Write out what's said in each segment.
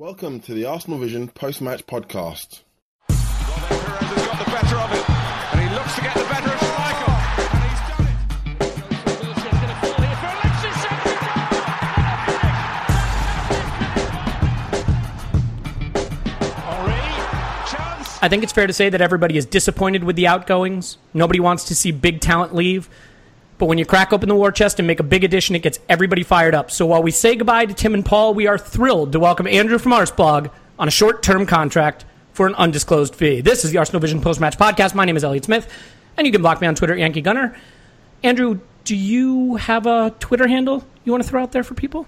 Welcome to the Arsenal Vision podcast. He's done it. I think it's fair to say that everybody is disappointed with the outgoings. Nobody wants to see big talent leave. But when you crack open the war chest and make a big addition, it gets everybody fired up. So while we say goodbye to Tim and Paul, we are thrilled to welcome Andrew from Arsblog on a short term contract for an undisclosed fee. This is the Arsenal Vision post match podcast. My name is Elliot Smith, and you can block me on Twitter, Yankee Gunner. Andrew, do you have a Twitter handle you want to throw out there for people?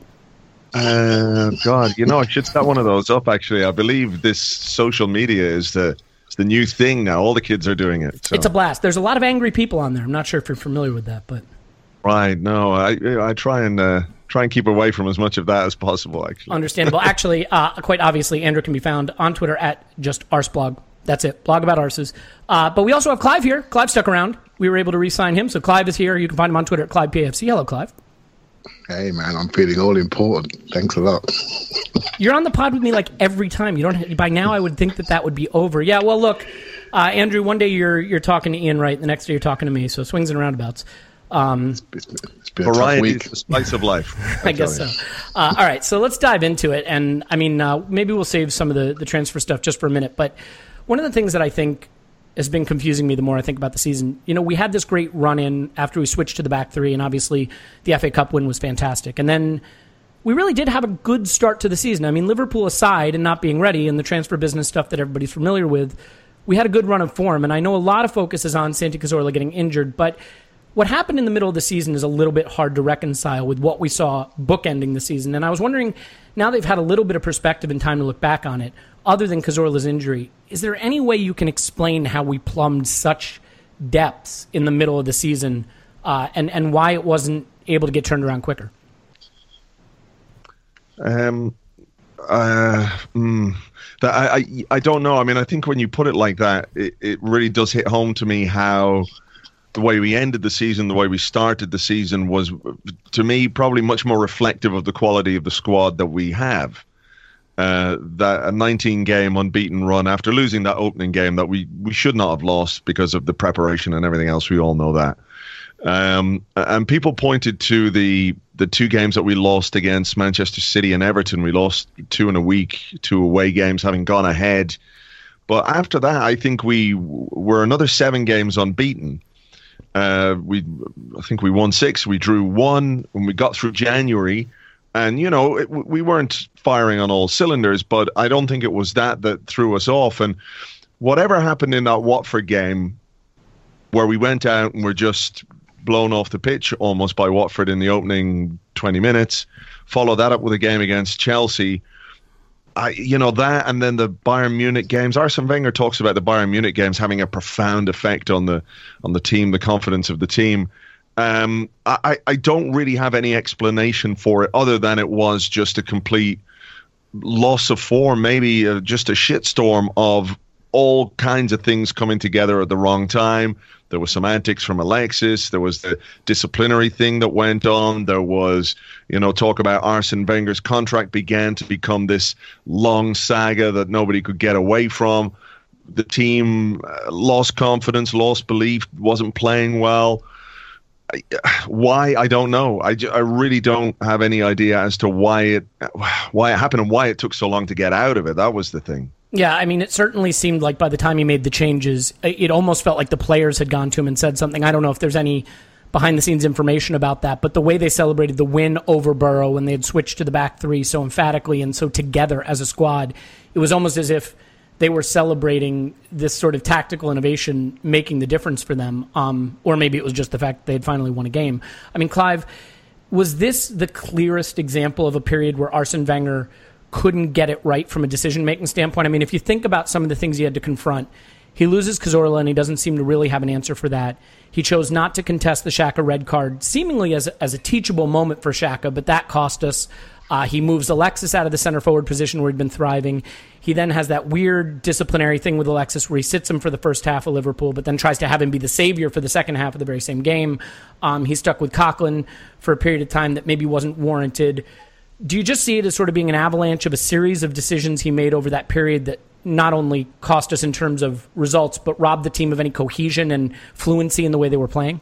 Uh, God, you know, I should set one of those up. Actually, I believe this social media is the is the new thing now. All the kids are doing it. So. It's a blast. There's a lot of angry people on there. I'm not sure if you're familiar with that, but right. No, I I try and uh, try and keep away from as much of that as possible. Actually, understandable. actually, uh, quite obviously, Andrew can be found on Twitter at just arsblog. That's it. Blog about arses. Uh, but we also have Clive here. Clive stuck around. We were able to re-sign him, so Clive is here. You can find him on Twitter at ClivePFC. Hello, Clive. Hey man, I'm feeling all important. Thanks a lot. You're on the pod with me like every time. You don't. By now, I would think that that would be over. Yeah. Well, look, uh, Andrew. One day you're you're talking to Ian Wright. The next day you're talking to me. So swings and roundabouts. Um, it's, it's been a tough week. is the spice of life. I guess so. Uh, all right, so let's dive into it. And I mean, uh, maybe we'll save some of the the transfer stuff just for a minute. But one of the things that I think has been confusing me the more I think about the season. You know, we had this great run in after we switched to the back three, and obviously the FA Cup win was fantastic. And then we really did have a good start to the season. I mean, Liverpool aside and not being ready and the transfer business stuff that everybody's familiar with, we had a good run of form. And I know a lot of focus is on Santi Cazorla getting injured, but what happened in the middle of the season is a little bit hard to reconcile with what we saw bookending the season. And I was wondering, now they've had a little bit of perspective and time to look back on it, other than Cazorla's injury, is there any way you can explain how we plumbed such depths in the middle of the season uh, and, and why it wasn't able to get turned around quicker? Um, uh, mm, that I, I, I don't know. I mean, I think when you put it like that, it, it really does hit home to me how the way we ended the season, the way we started the season was, to me, probably much more reflective of the quality of the squad that we have. Uh, that a 19 game unbeaten run after losing that opening game that we, we should not have lost because of the preparation and everything else. We all know that. Um, and people pointed to the the two games that we lost against Manchester City and Everton. We lost two in a week, two away games, having gone ahead. But after that, I think we were another seven games unbeaten. Uh, we, I think we won six. We drew one when we got through January, and you know it, we weren't firing on all cylinders. But I don't think it was that that threw us off. And whatever happened in that Watford game, where we went out and were just blown off the pitch almost by Watford in the opening 20 minutes. Follow that up with a game against Chelsea. I, you know that, and then the Bayern Munich games. Arsene Wenger talks about the Bayern Munich games having a profound effect on the on the team, the confidence of the team. Um, I, I don't really have any explanation for it other than it was just a complete loss of form, maybe uh, just a shitstorm of all kinds of things coming together at the wrong time. There was some antics from Alexis. There was the disciplinary thing that went on. There was, you know, talk about Arsene Wenger's contract began to become this long saga that nobody could get away from. The team uh, lost confidence, lost belief, wasn't playing well. Why I don't know. I, I really don't have any idea as to why it why it happened and why it took so long to get out of it. That was the thing. Yeah, I mean, it certainly seemed like by the time he made the changes, it almost felt like the players had gone to him and said something. I don't know if there's any behind the scenes information about that, but the way they celebrated the win over Boro when they had switched to the back three so emphatically and so together as a squad, it was almost as if they were celebrating this sort of tactical innovation making the difference for them. Um, or maybe it was just the fact they had finally won a game. I mean, Clive, was this the clearest example of a period where Arsene Wenger couldn't get it right from a decision making standpoint. I mean, if you think about some of the things he had to confront, he loses Cazorla and he doesn't seem to really have an answer for that. He chose not to contest the Xhaka red card, seemingly as, as a teachable moment for Xhaka, but that cost us. Uh, he moves Alexis out of the center forward position where he'd been thriving. He then has that weird disciplinary thing with Alexis where he sits him for the first half of Liverpool, but then tries to have him be the savior for the second half of the very same game. Um, he's stuck with Coquelin for a period of time that maybe wasn't warranted do you just see it as sort of being an avalanche of a series of decisions he made over that period that not only cost us in terms of results, but robbed the team of any cohesion and fluency in the way they were playing?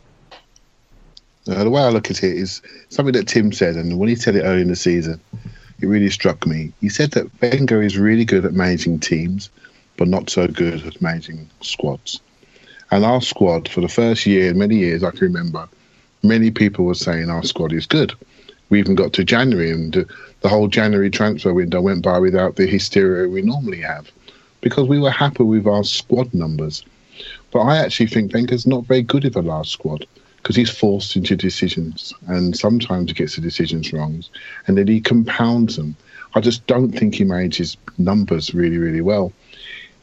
Uh, the way I look at it is something that Tim said, and when he said it early in the season, it really struck me. He said that Wenger is really good at managing teams, but not so good at managing squads. And our squad, for the first year, many years I can remember, many people were saying our squad is good we even got to January, and the whole January transfer window went by without the hysteria we normally have, because we were happy with our squad numbers. But I actually think Wenger's not very good with a large squad because he's forced into decisions, and sometimes he gets the decisions wrong, and then he compounds them. I just don't think he manages numbers really, really well.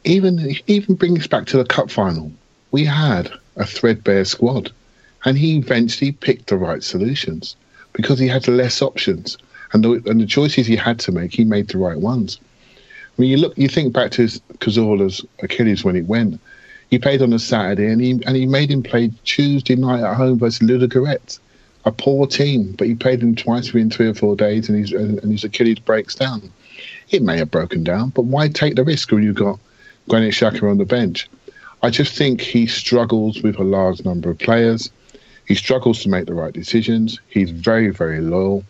Even even bring us back to the cup final. We had a threadbare squad, and he eventually picked the right solutions because he had less options. And the, and the choices he had to make, he made the right ones. I mean, you look, you think back to Cazorla's Achilles when it went. He played on a Saturday, and he and he made him play Tuesday night at home versus Ludogorets, a poor team. But he played him twice within three or four days, and his and his Achilles breaks down. It may have broken down, but why take the risk when you've got Granit Xhaka on the bench? I just think he struggles with a large number of players. He struggles to make the right decisions. He's very, very loyal.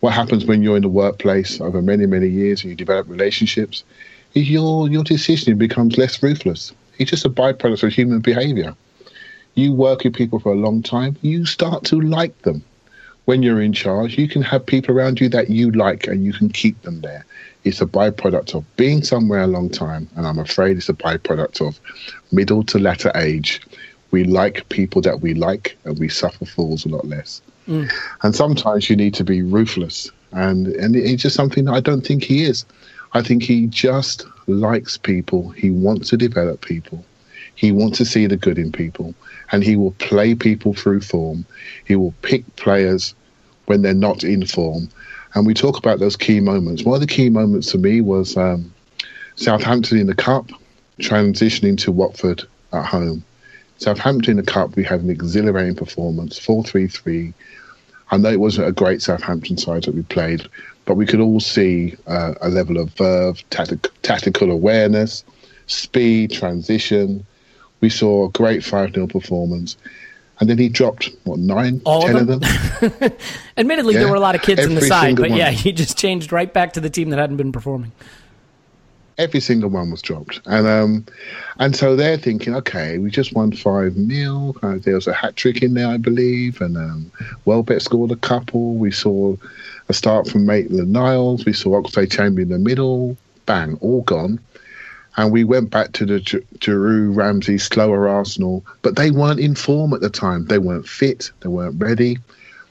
What happens when you're in the workplace over many, many years and you develop relationships your, your decision becomes less ruthless. It's just a byproduct of human behavior. You work with people for a long time, you start to like them. When you're in charge, you can have people around you that you like and you can keep them there. It's a byproduct of being somewhere a long time, and I'm afraid it's a byproduct of middle to latter age we like people that we like and we suffer fools a lot less. Mm. And sometimes you need to be ruthless. And, and it's just something that I don't think he is. I think he just likes people. He wants to develop people. He wants to see the good in people. And he will play people through form. He will pick players when they're not in form. And we talk about those key moments. One of the key moments for me was um, Southampton in the Cup, transitioning to Watford at home. Southampton in the Cup, we had an exhilarating performance, 4 3 3. I know it wasn't a great Southampton side that we played, but we could all see uh, a level of verve, tactic, tactical awareness, speed, transition. We saw a great 5 0 performance. And then he dropped, what, nine, All ten of them? Of them? Admittedly, yeah. there were a lot of kids Every in the side, but one. yeah, he just changed right back to the team that hadn't been performing every single one was dropped, and um, and so they're thinking, okay, we just won five nil. There was a hat trick in there, I believe, and um, Welbeck scored a couple. We saw a start from Maitland Niles. We saw Oxlade Chamberlain in the middle. Bang, all gone. And we went back to the Gi- Giroud, Ramsey, slower Arsenal, but they weren't in form at the time. They weren't fit, they weren't ready,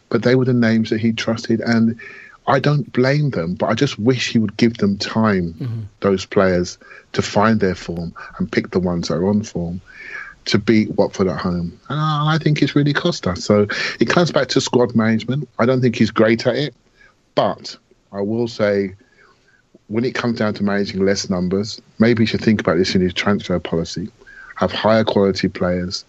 but they were the names that he trusted. And I don't blame them, but I just wish he would give them time, mm-hmm. those players, to find their form and pick the ones that are on form to beat Watford at home. And I think it's really cost us. So it comes back to squad management. I don't think he's great at it, but I will say when it comes down to managing less numbers, maybe he should think about this in his transfer policy. Have higher quality players,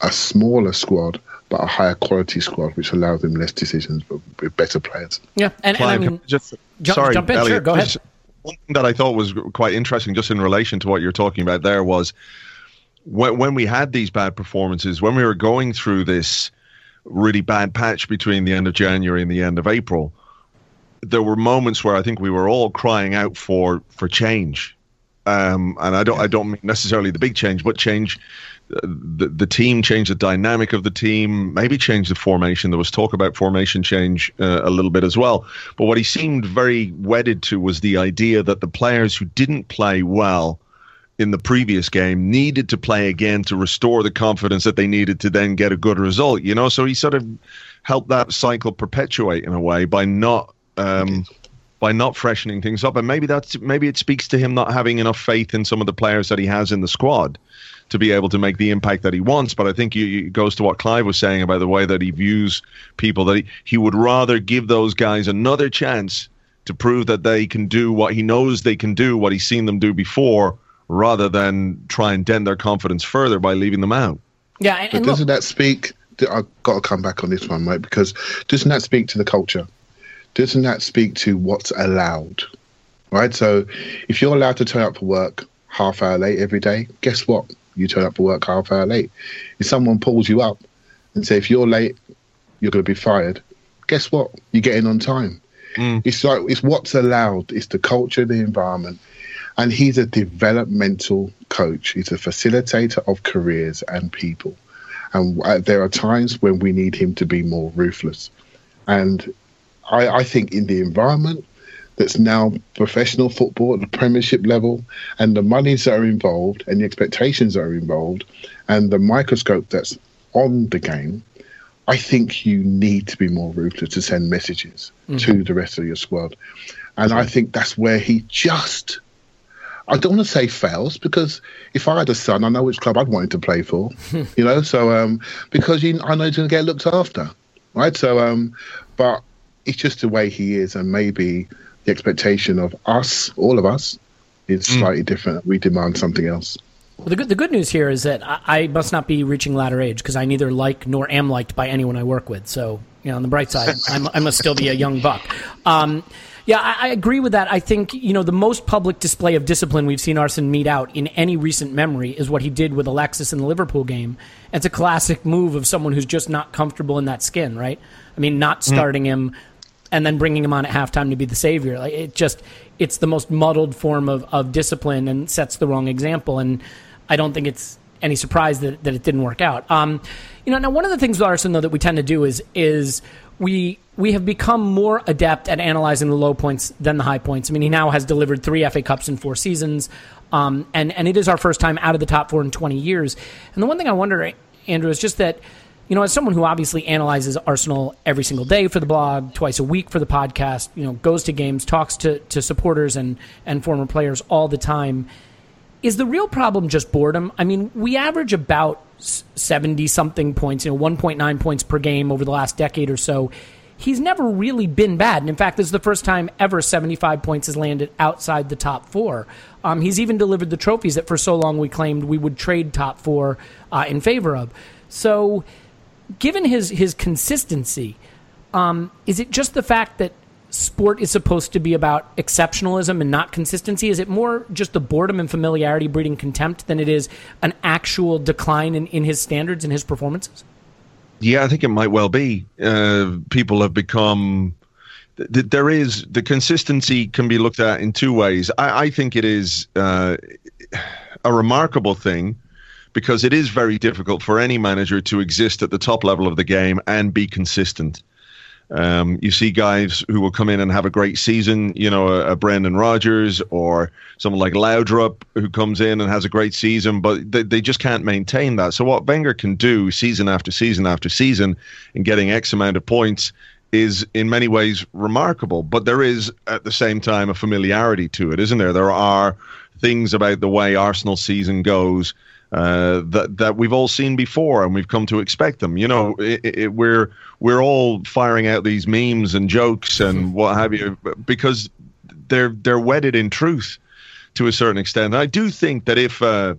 a smaller squad, but a higher quality squad, which allows them less decisions but with better players. Yeah, and, and I mean, just jump- sorry, jump in, sure, Elliot, go ahead. One thing that I thought was quite interesting, just in relation to what you're talking about there, was when when we had these bad performances, when we were going through this really bad patch between the end of January and the end of April, there were moments where I think we were all crying out for for change. Um, and I don't I don't mean necessarily the big change, but change the the team, change the dynamic of the team, maybe change the formation. There was talk about formation change uh, a little bit as well. But what he seemed very wedded to was the idea that the players who didn't play well in the previous game needed to play again to restore the confidence that they needed to then get a good result. You know, so he sort of helped that cycle perpetuate in a way by not um, by not freshening things up, and maybe that's maybe it speaks to him not having enough faith in some of the players that he has in the squad to be able to make the impact that he wants. But I think it goes to what Clive was saying about the way that he views people that he, he would rather give those guys another chance to prove that they can do what he knows they can do, what he's seen them do before, rather than try and dent their confidence further by leaving them out. yeah, and, and look, doesn't that speak? I've got to come back on this one, mate, because doesn't that speak to the culture? Doesn't that speak to what's allowed? Right. So, if you're allowed to turn up for work half hour late every day, guess what? You turn up for work half hour late. If someone pulls you up and say if you're late, you're going to be fired. Guess what? You're getting on time. It's like it's what's allowed. It's the culture, the environment, and he's a developmental coach. He's a facilitator of careers and people. And uh, there are times when we need him to be more ruthless. And I, I think in the environment that's now professional football at the Premiership level, and the monies that are involved, and the expectations that are involved, and the microscope that's on the game, I think you need to be more ruthless to send messages to the rest of your squad. And I think that's where he just I don't want to say fails because if I had a son, I know which club I'd want him to play for. you know, so um, because you, I know he's going to get looked after, right? So, um, but it's just the way he is, and maybe the expectation of us, all of us, is slightly different. We demand something else. Well, the good the good news here is that I, I must not be reaching latter age because I neither like nor am liked by anyone I work with. So you know, on the bright side, I'm, I must still be a young buck. Um, yeah, I, I agree with that. I think you know the most public display of discipline we've seen Arsene mete out in any recent memory is what he did with Alexis in the Liverpool game. It's a classic move of someone who's just not comfortable in that skin, right? I mean, not starting him and then bringing him on at halftime to be the savior. Like it just, it's the most muddled form of, of discipline and sets the wrong example. And I don't think it's any surprise that, that it didn't work out. Um, you know, now one of the things, Larson, though, that we tend to do is is we we have become more adept at analyzing the low points than the high points. I mean, he now has delivered three FA Cups in four seasons, um, and and it is our first time out of the top four in twenty years. And the one thing I wonder, Andrew, is just that you know, as someone who obviously analyzes Arsenal every single day for the blog, twice a week for the podcast, you know, goes to games, talks to, to supporters and, and former players all the time, is the real problem just boredom? I mean, we average about 70 something points, you know, 1.9 points per game over the last decade or so. He's never really been bad. And in fact, this is the first time ever 75 points has landed outside the top four. Um, he's even delivered the trophies that for so long we claimed we would trade top four uh, in favor of. So, given his his consistency, um, is it just the fact that sport is supposed to be about exceptionalism and not consistency? Is it more just the boredom and familiarity breeding contempt than it is an actual decline in, in his standards and his performances? Yeah, I think it might well be. Uh, people have become. Th- th- there is the consistency can be looked at in two ways. I, I think it is uh, a remarkable thing because it is very difficult for any manager to exist at the top level of the game and be consistent. Um, you see guys who will come in and have a great season, you know, a, a Rodgers or someone like Laudrup who comes in and has a great season, but they, they just can't maintain that. So what Wenger can do season after season after season in getting X amount of points is in many ways remarkable. But there is at the same time a familiarity to it, isn't there? There are things about the way Arsenal season goes uh, that that we've all seen before and we've come to expect them. You know, it, it, we're we're all firing out these memes and jokes and what have you because they're they're wedded in truth to a certain extent. And I do think that if uh,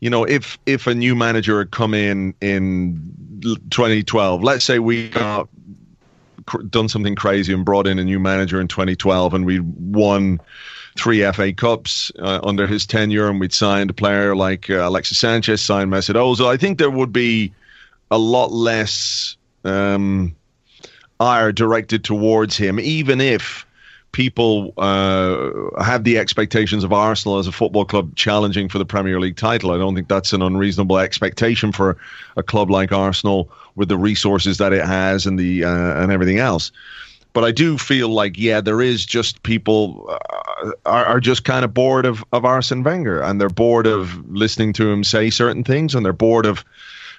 you know if if a new manager had come in in 2012, let's say we got done something crazy and brought in a new manager in 2012 and we won three FA Cups uh, under his tenure, and we'd signed a player like uh, Alexis Sanchez, signed Mesut Ozil. I think there would be a lot less um, ire directed towards him, even if people uh, have the expectations of Arsenal as a football club challenging for the Premier League title. I don't think that's an unreasonable expectation for a club like Arsenal with the resources that it has and the uh, and everything else but I do feel like yeah, there is just people uh, are, are just kind of bored of of Arsene Wenger, and they're bored of listening to him say certain things, and they're bored of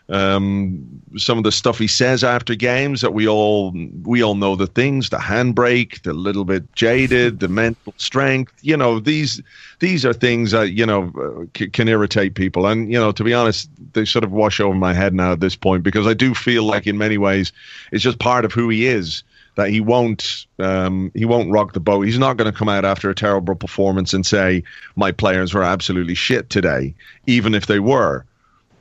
um, some of the stuff he says after games that we all we all know the things, the handbrake, the little bit jaded, the mental strength. You know these these are things that you know c- can irritate people, and you know to be honest, they sort of wash over my head now at this point because I do feel like in many ways it's just part of who he is that he won't um, he won't rock the boat. He's not going to come out after a terrible performance and say my players were absolutely shit today, even if they were.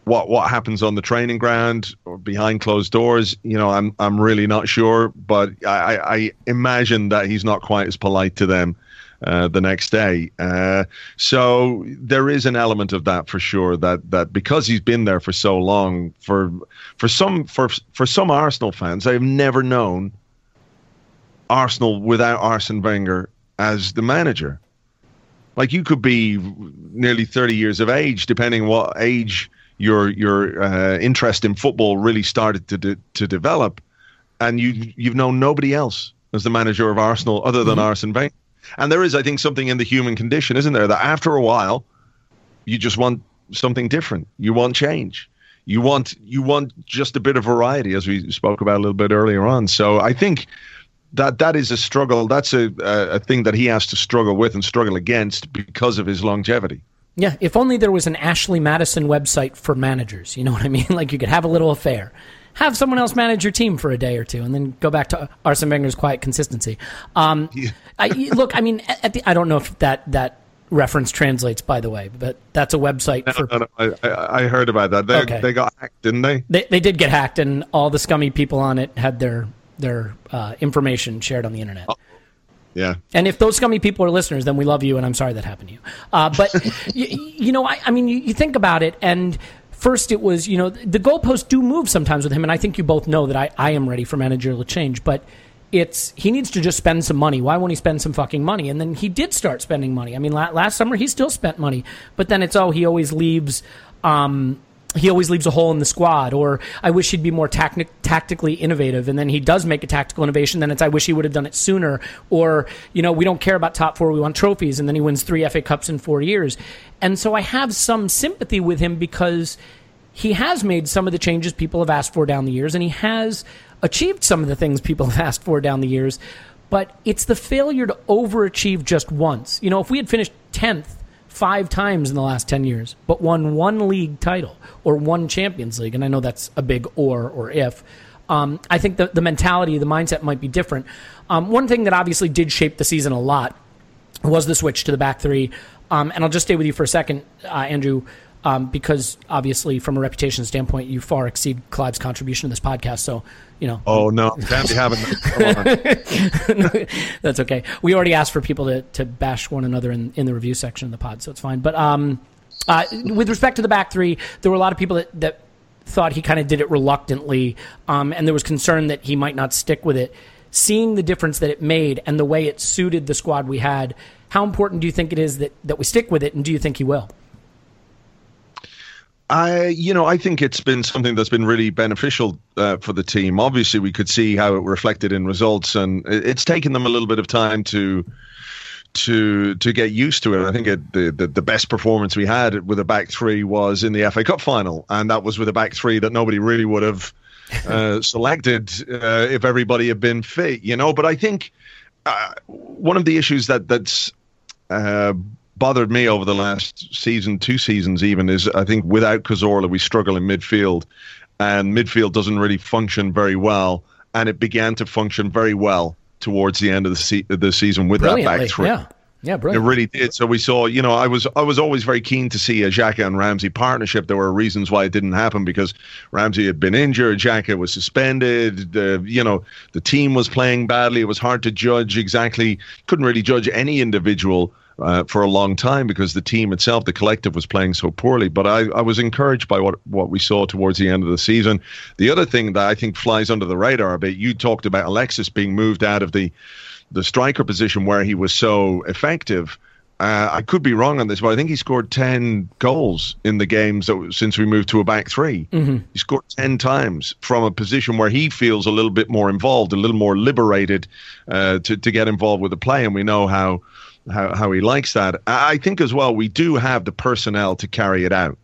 What what happens on the training ground or behind closed doors, you know, I'm I'm really not sure, but I, I imagine that he's not quite as polite to them uh, the next day. Uh, so there is an element of that for sure. That that because he's been there for so long, for for some for for some Arsenal fans, I've never known Arsenal without Arsene Wenger as the manager. Like you could be nearly 30 years of age, depending what age your your uh, interest in football really started to de- to develop, and you you've known nobody else as the manager of Arsenal other than mm-hmm. Arsene Wenger. And there is, I think, something in the human condition, isn't there, that after a while, you just want something different. You want change. You want you want just a bit of variety, as we spoke about a little bit earlier on. So I think that that is a struggle. That's a, a thing that he has to struggle with and struggle against because of his longevity. Yeah, if only there was an Ashley Madison website for managers. You know what I mean? Like you could have a little affair, have someone else manage your team for a day or two, and then go back to Arsene Wenger's quiet consistency. Um, yeah. I, look, I mean, the, I don't know if that that reference translates, by the way, but that's a website no, for. No, no, I, I, heard about that. They, okay. they got hacked, didn't they? they? They did get hacked, and all the scummy people on it had their their uh, information shared on the internet. Oh. Yeah. And if those scummy people are listeners, then we love you, and I'm sorry that happened to you. Uh, but you, you, know, I, I mean, you, you, think about it, and first it was, you know, the goalposts do move sometimes with him, and I think you both know that I, I am ready for managerial change, but it's he needs to just spend some money. Why won't he spend some fucking money? And then he did start spending money. I mean, last summer he still spent money, but then it's oh he always leaves. Um, he always leaves a hole in the squad, or I wish he'd be more tactic- tactically innovative. And then he does make a tactical innovation, then it's I wish he would have done it sooner. Or, you know, we don't care about top four, we want trophies. And then he wins three FA Cups in four years. And so I have some sympathy with him because he has made some of the changes people have asked for down the years, and he has achieved some of the things people have asked for down the years. But it's the failure to overachieve just once. You know, if we had finished 10th, five times in the last 10 years, but won one league title or one Champions League. And I know that's a big or or if. Um, I think the, the mentality, the mindset might be different. Um, one thing that obviously did shape the season a lot was the switch to the back three. Um, and I'll just stay with you for a second, uh, Andrew um, because obviously, from a reputation standpoint, you far exceed Clive's contribution to this podcast. So, you know. Oh no, can't be having that. That's okay. We already asked for people to, to bash one another in, in the review section of the pod, so it's fine. But um, uh, with respect to the back three, there were a lot of people that, that thought he kind of did it reluctantly, um, and there was concern that he might not stick with it. Seeing the difference that it made and the way it suited the squad we had, how important do you think it is that, that we stick with it, and do you think he will? I, you know, I think it's been something that's been really beneficial uh, for the team. Obviously, we could see how it reflected in results, and it's taken them a little bit of time to to to get used to it. I think it, the, the, the best performance we had with a back three was in the FA Cup final, and that was with a back three that nobody really would have uh, selected uh, if everybody had been fit, you know. But I think uh, one of the issues that that's uh, bothered me over the last season, two seasons even, is I think without Cazorla we struggle in midfield, and midfield doesn't really function very well, and it began to function very well towards the end of the, se- the season with that back three. Yeah. Yeah, brilliant. It really did. So we saw, you know, I was I was always very keen to see a Xhaka and Ramsey partnership. There were reasons why it didn't happen because Ramsey had been injured, Xhaka was suspended. The you know the team was playing badly. It was hard to judge exactly. Couldn't really judge any individual uh, for a long time because the team itself, the collective, was playing so poorly. But I, I was encouraged by what, what we saw towards the end of the season. The other thing that I think flies under the radar a bit, you talked about Alexis being moved out of the the striker position where he was so effective. Uh, I could be wrong on this, but I think he scored 10 goals in the games that, since we moved to a back 3 mm-hmm. He scored 10 times from a position where he feels a little bit more involved, a little more liberated uh, to, to get involved with the play. And we know how how, how he likes that. I think as well we do have the personnel to carry it out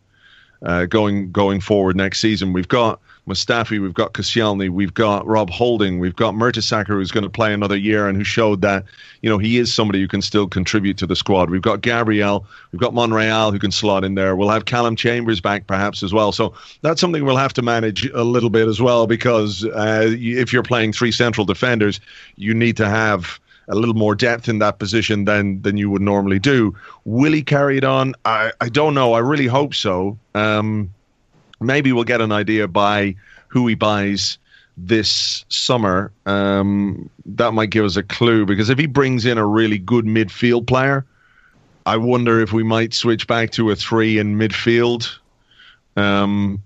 uh, going going forward next season. We've got Mustafi, we've got Koscielny, we've got Rob Holding, we've got Mertesacker who's going to play another year and who showed that you know he is somebody who can still contribute to the squad. We've got Gabriel, we've got Monreal who can slot in there. We'll have Callum Chambers back perhaps as well. So that's something we'll have to manage a little bit as well because uh, if you're playing three central defenders, you need to have a little more depth in that position than than you would normally do. Will he carry it on? I, I don't know. I really hope so. Um, maybe we'll get an idea by who he buys this summer. Um, that might give us a clue because if he brings in a really good midfield player, I wonder if we might switch back to a three in midfield. Um,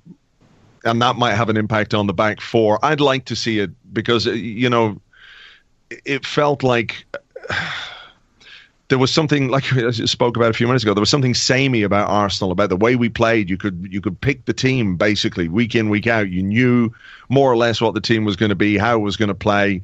and that might have an impact on the back four. I'd like to see it because, you know, it felt like there was something like I spoke about a few minutes ago. There was something samey about Arsenal, about the way we played. You could you could pick the team basically week in week out. You knew more or less what the team was going to be, how it was going to play,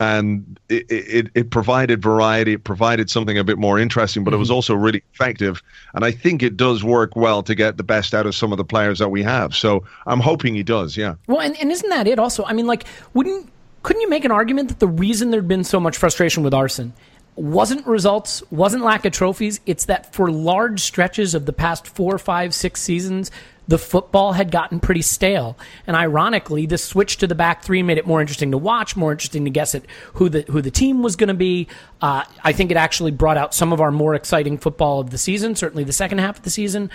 and it, it, it provided variety. It provided something a bit more interesting, but mm-hmm. it was mm-hmm. also really effective. And I think it does work well to get the best out of some of the players that we have. So I'm hoping he does. Yeah. Well, and, and isn't that it? Also, I mean, like, wouldn't couldn't you make an argument that the reason there'd been so much frustration with Arsene wasn't results, wasn't lack of trophies? It's that for large stretches of the past four, five, six seasons, the football had gotten pretty stale. And ironically, this switch to the back three made it more interesting to watch, more interesting to guess at who the who the team was going to be. Uh, I think it actually brought out some of our more exciting football of the season, certainly the second half of the season.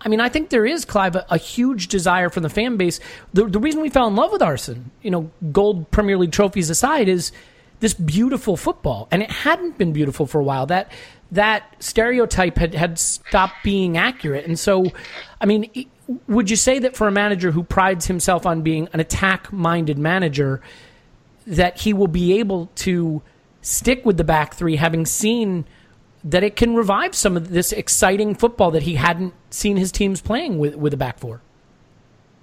I mean, I think there is, Clive, a, a, huge desire from the fan base. The, the reason we fell in love with Arsene, you know, gold Premier League trophies aside, is this beautiful football. And it hadn't been beautiful for a while. That that stereotype had, had stopped being accurate. And so, I mean, would you say that for a manager who prides himself on being an attack minded manager, that he will be able to stick with the back three, having seen that it can revive some of this exciting football that he hadn't seen his teams playing with with a back four.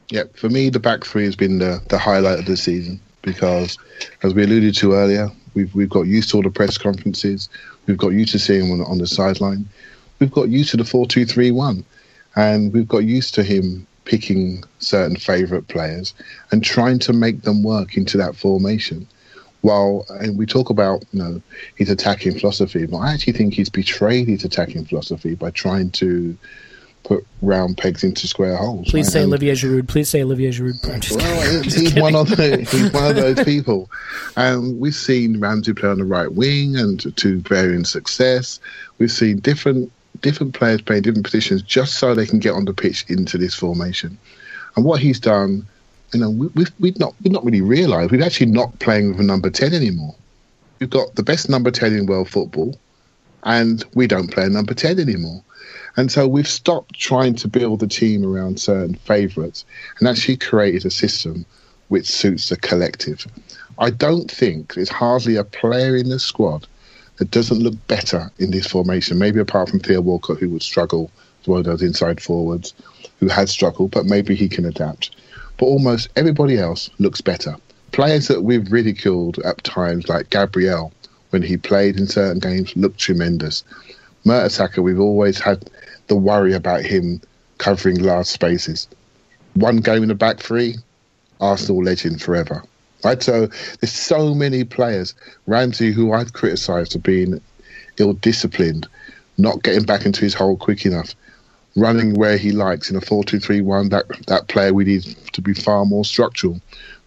Yeah, for me, the back three has been the, the highlight of the season because, as we alluded to earlier, we've we've got used to all the press conferences, we've got used to seeing him on, on the sideline, we've got used to the four two three one, and we've got used to him picking certain favourite players and trying to make them work into that formation while and we talk about you know his attacking philosophy, but I actually think he's betrayed his attacking philosophy by trying to put round pegs into square holes. Please right? say and, Olivier Giroud. Please say Olivier Giroud. well, he's one of the, he's one of those people, and we've seen Ramsey play on the right wing and to, to varying success. We've seen different different players playing different positions just so they can get on the pitch into this formation. And what he's done you know, we, we've we've not we've not really realised we're actually not playing with a number ten anymore. We've got the best number ten in world football, and we don't play a number ten anymore. And so we've stopped trying to build the team around certain favourites and actually created a system which suits the collective. I don't think there's hardly a player in the squad that doesn't look better in this formation, maybe apart from Theo Walcott, who would struggle as one of those inside forwards. who had struggled, but maybe he can adapt. But almost everybody else looks better. Players that we've ridiculed at times, like Gabriel, when he played in certain games, looked tremendous. Mertesacker, we've always had the worry about him covering large spaces. One game in the back three, Arsenal legend forever. Right, so there's so many players. Ramsey, who I've criticised for being ill-disciplined, not getting back into his hole quick enough, running where he likes in a 4-2-3-1. That that player we need to be far more structural.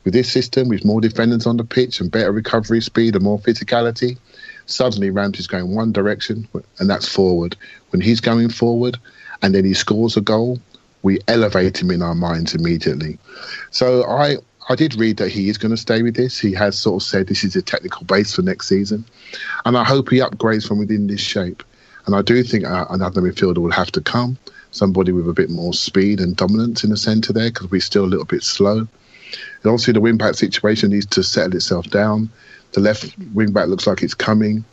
With this system, with more defenders on the pitch and better recovery speed and more physicality, suddenly Ramsey's going one direction, and that's forward. When he's going forward, and then he scores a goal, we elevate him in our minds immediately. So I I did read that he is going to stay with this. He has sort of said this is a technical base for next season, and I hope he upgrades from within this shape. And I do think uh, another midfielder will have to come, somebody with a bit more speed and dominance in the centre there, because we're still a little bit slow. And obviously the wing back situation needs to settle itself down. The left wing back looks like it's coming.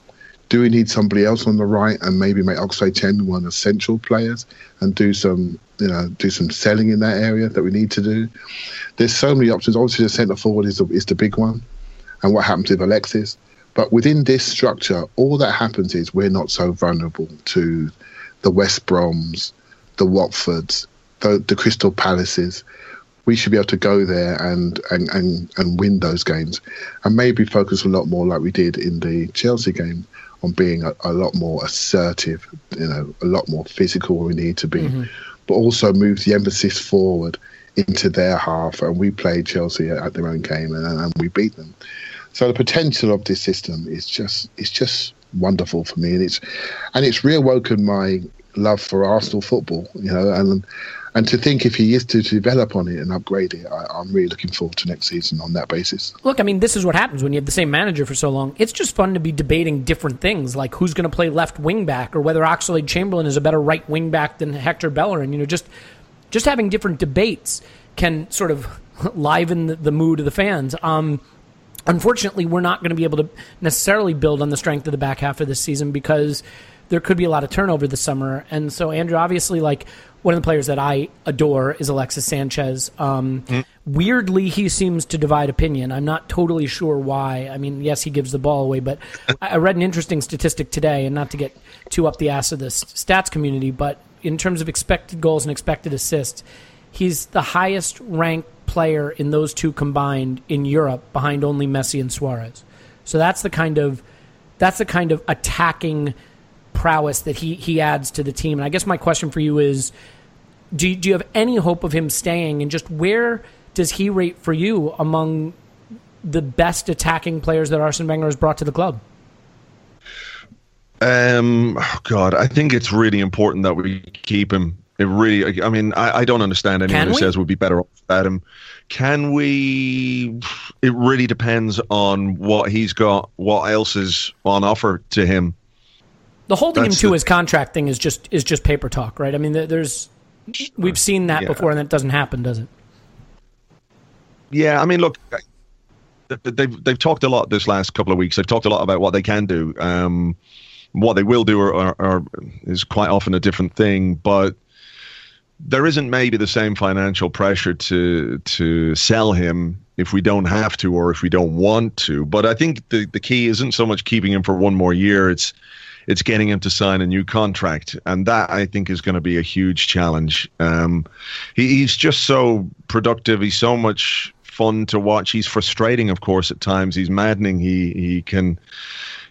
Do we need somebody else on the right and maybe make Oxlade-Chamberlain one of central players and do some, you know, do some selling in that area that we need to do? There's so many options. Obviously, the centre forward is the, is the big one, and what happens with Alexis. But within this structure, all that happens is we're not so vulnerable to the West Broms, the Watfords, the, the Crystal Palaces. We should be able to go there and, and, and, and win those games and maybe focus a lot more like we did in the Chelsea game on being a, a lot more assertive, you know, a lot more physical where we need to be, mm-hmm. but also move the emphasis forward into their half. And we played Chelsea at their own game and, and we beat them. So the potential of this system is just it's just wonderful for me, and it's and it's reawoken my love for Arsenal football. You know, and and to think if he is to develop on it and upgrade it, I, am really looking forward to next season on that basis. Look, I mean, this is what happens when you have the same manager for so long. It's just fun to be debating different things, like who's going to play left wing back, or whether Oxlade-Chamberlain is a better right wing back than Hector Bellerin. You know, just just having different debates can sort of liven the, the mood of the fans. Um, unfortunately, we're not going to be able to necessarily build on the strength of the back half of this season because there could be a lot of turnover this summer. And so, Andrew, obviously, like one of the players that I adore is Alexis Sanchez. Um, mm. Weirdly, he seems to divide opinion. I'm not totally sure why. I mean, yes, he gives the ball away, but I read an interesting statistic today, and not to get too up the ass of the stats community, but in terms of expected goals and expected assists, he's the highest ranked player in those two combined in Europe, behind only Messi and Suarez. So that's the kind of that's the kind of attacking prowess that he he adds to the team. And I guess my question for you is, do you, do you have any hope of him staying? And just where does he rate for you among the best attacking players that Arsene Wenger has brought to the club? Um, oh God, I think it's really important that we keep him. It really, I mean, I, I don't understand anyone who says we'd be better off without him. Can we? It really depends on what he's got, what else is on offer to him. The holding That's him to the, his contract thing is just is just paper talk, right? I mean, there's we've seen that yeah. before, and that doesn't happen, does it? Yeah, I mean, look, they've they've talked a lot this last couple of weeks. They've talked a lot about what they can do. Um, what they will do are, are, are, is quite often a different thing, but there isn't maybe the same financial pressure to to sell him if we don't have to or if we don't want to. But I think the the key isn't so much keeping him for one more year. It's it's getting him to sign a new contract, and that I think is going to be a huge challenge. Um, he, he's just so productive. He's so much fun to watch. He's frustrating, of course, at times. He's maddening. He he can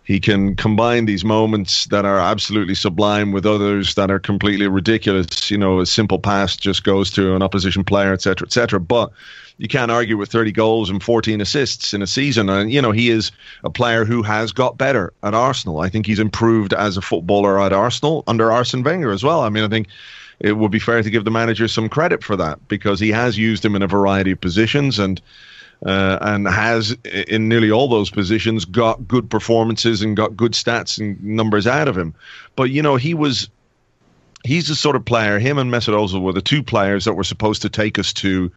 he can combine these moments that are absolutely sublime with others that are completely ridiculous. You know, a simple pass just goes to an opposition player, etc., etc. But you can't argue with 30 goals and 14 assists in a season. And, you know, he is a player who has got better at Arsenal. I think he's improved as a footballer at Arsenal under Arsene Wenger as well. I mean, I think it would be fair to give the manager some credit for that because he has used him in a variety of positions and uh, and has in nearly all those positions got good performances and got good stats and numbers out of him. But you know, he was he's the sort of player. Him and Mesut Ozil were the two players that were supposed to take us to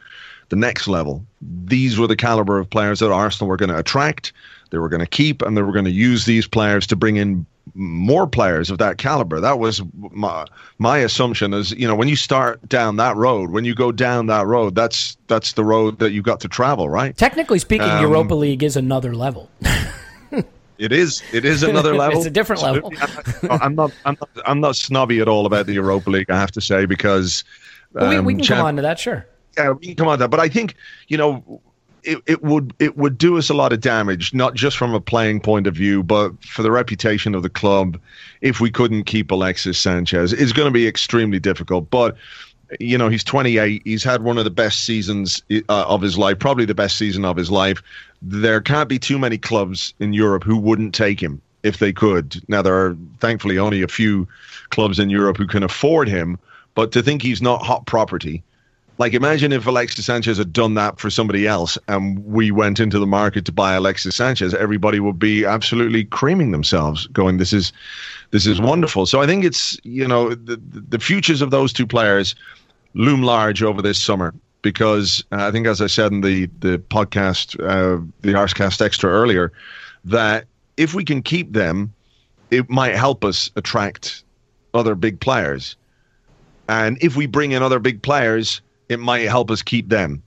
the next level. These were the caliber of players that Arsenal were going to attract, they were going to keep, and they were going to use these players to bring in more players of that caliber. That was my my assumption. Is you know when you start down that road, when you go down that road, that's that's the road that you've got to travel, right? Technically speaking, Um, Europa League is another level. It is. It is another level. It's a different level. I'm not. I'm not. I'm not snobby at all about the Europa League. I have to say because But we, we um, can champ- come on to that, sure. Yeah, we can come on that. But I think you know, it, it would it would do us a lot of damage, not just from a playing point of view, but for the reputation of the club. If we couldn't keep Alexis Sanchez, it's going to be extremely difficult. But you know, he's 28. He's had one of the best seasons uh, of his life, probably the best season of his life. There can't be too many clubs in Europe who wouldn't take him if they could. Now there are thankfully only a few clubs in Europe who can afford him, but to think he's not hot property. Like imagine if Alexis Sanchez had done that for somebody else and we went into the market to buy Alexis Sanchez, everybody would be absolutely creaming themselves going this is this is wonderful. So I think it's, you know, the the futures of those two players loom large over this summer because uh, I think, as I said in the the podcast, uh, the Arsecast Extra earlier, that if we can keep them, it might help us attract other big players, and if we bring in other big players, it might help us keep them.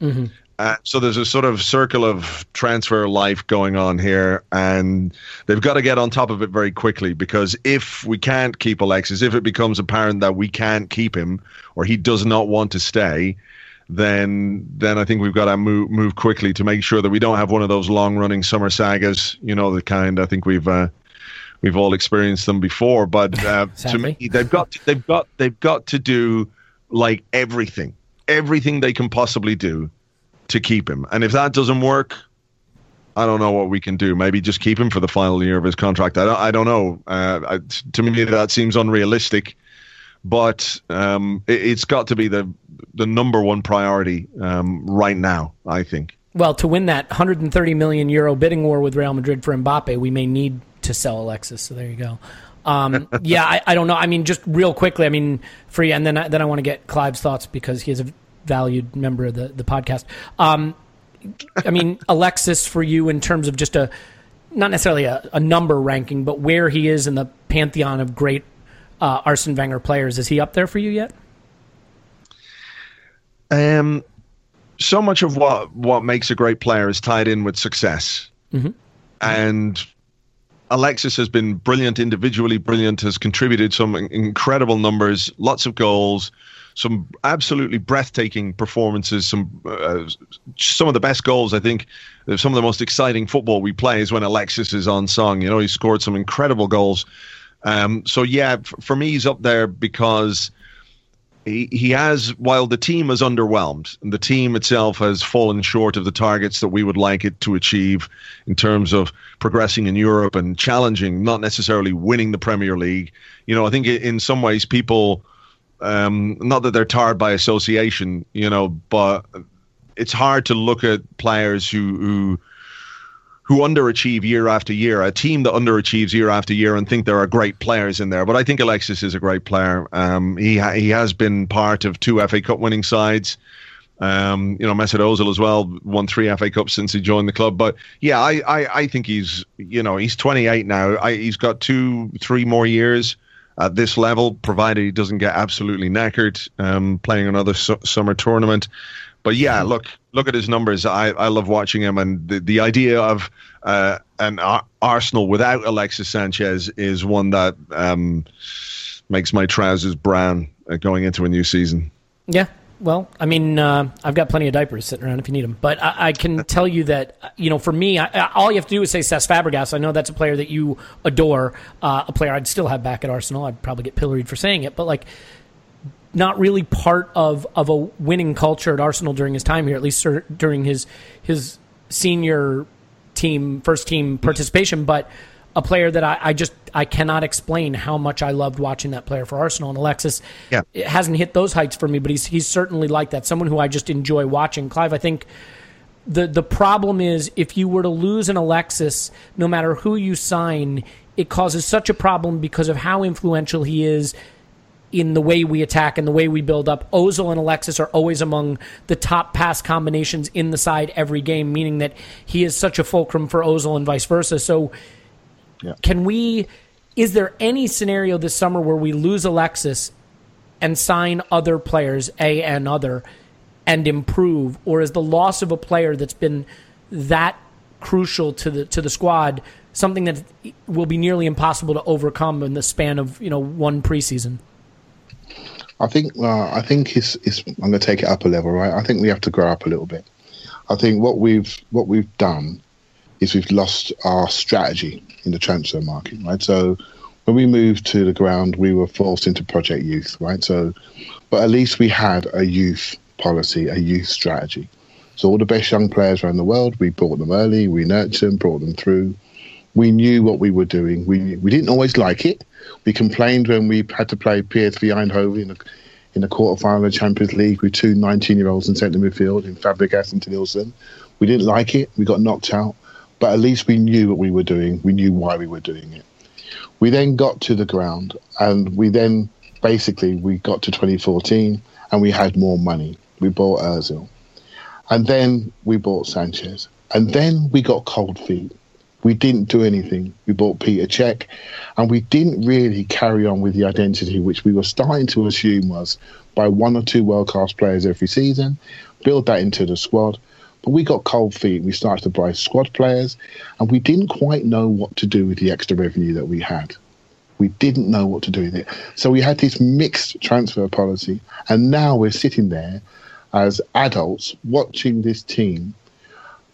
Uh, so there's a sort of circle of transfer life going on here, and they've got to get on top of it very quickly because if we can't keep Alexis, if it becomes apparent that we can't keep him or he does not want to stay, then then I think we've got to move move quickly to make sure that we don't have one of those long running summer sagas. You know the kind I think we've. Uh, We've all experienced them before, but uh, to me, they've got to, they've got they've got to do like everything, everything they can possibly do to keep him. And if that doesn't work, I don't know what we can do. Maybe just keep him for the final year of his contract. I don't, I don't know. Uh, I, to me, that seems unrealistic. But um, it, it's got to be the the number one priority um, right now. I think. Well, to win that 130 million euro bidding war with Real Madrid for Mbappe, we may need to sell Alexis. So there you go. Um, yeah, I, I don't know. I mean, just real quickly. I mean, free, and then I, then I want to get Clive's thoughts because he is a valued member of the the podcast. Um, I mean, Alexis for you in terms of just a not necessarily a, a number ranking, but where he is in the pantheon of great uh, Arsene Wenger players. Is he up there for you yet? Um, so much of what what makes a great player is tied in with success, and Alexis has been brilliant individually, brilliant, has contributed some incredible numbers, lots of goals, some absolutely breathtaking performances, some uh, some of the best goals. I think uh, some of the most exciting football we play is when Alexis is on song. You know, he scored some incredible goals. Um, so yeah, for me, he's up there because he, has, while the team is underwhelmed, the team itself has fallen short of the targets that we would like it to achieve in terms of progressing in Europe and challenging, not necessarily winning the Premier League. You know, I think in some ways people, um, not that they're tired by association, you know, but it's hard to look at players who, who who underachieve year after year, a team that underachieves year after year, and think there are great players in there. But I think Alexis is a great player. Um, he ha- he has been part of two FA Cup winning sides. Um, you know, Mesut Ozil as well won three FA Cups since he joined the club. But yeah, I, I, I think he's you know he's 28 now. I, he's got two, three more years at this level, provided he doesn't get absolutely knackered um, playing another su- summer tournament. But yeah, look look at his numbers. I, I love watching him, and the, the idea of uh, an Ar- Arsenal without Alexis Sanchez is one that um, makes my trousers brown uh, going into a new season. Yeah. Well, I mean, uh, I've got plenty of diapers sitting around if you need them. But I, I can tell you that, uh, you know, for me, I, I- all you have to do is say Cesc Fabregas. I know that's a player that you adore, uh, a player I'd still have back at Arsenal. I'd probably get pilloried for saying it, but like, not really part of, of a winning culture at Arsenal during his time here, at least during his his senior team, first team participation. But a player that I, I just I cannot explain how much I loved watching that player for Arsenal. And Alexis, Yeah. it hasn't hit those heights for me, but he's he's certainly like that. Someone who I just enjoy watching. Clive, I think the the problem is if you were to lose an Alexis, no matter who you sign, it causes such a problem because of how influential he is in the way we attack and the way we build up. Ozil and Alexis are always among the top pass combinations in the side every game, meaning that he is such a fulcrum for Ozil and vice versa. So, can we? is there any scenario this summer where we lose Alexis and sign other players, A and other, and improve, or is the loss of a player that's been that crucial to the to the squad something that will be nearly impossible to overcome in the span of you know one preseason? I think uh, I think it's, it's I'm going to take it up a level, right? I think we have to grow up a little bit. I think what we've what we've done is we've lost our strategy in the transfer market, right? So when we moved to the ground, we were forced into Project Youth, right? So, but at least we had a youth policy, a youth strategy. So all the best young players around the world, we brought them early, we nurtured them, brought them through. We knew what we were doing. We we didn't always like it. We complained when we had to play PSV Eindhoven in the in the quarterfinal of the Champions League with two 19 year olds in centre midfield in Fabregas and Denilson. We didn't like it. We got knocked out. But at least we knew what we were doing. We knew why we were doing it. We then got to the ground and we then basically we got to 2014 and we had more money. We bought Ozil. And then we bought Sanchez. And then we got cold feet. We didn't do anything. We bought Peter Cech, and we didn't really carry on with the identity which we were starting to assume was by one or two world class players every season, build that into the squad. But we got cold feet. We started to buy squad players, and we didn't quite know what to do with the extra revenue that we had. We didn't know what to do with it. So we had this mixed transfer policy, and now we're sitting there as adults watching this team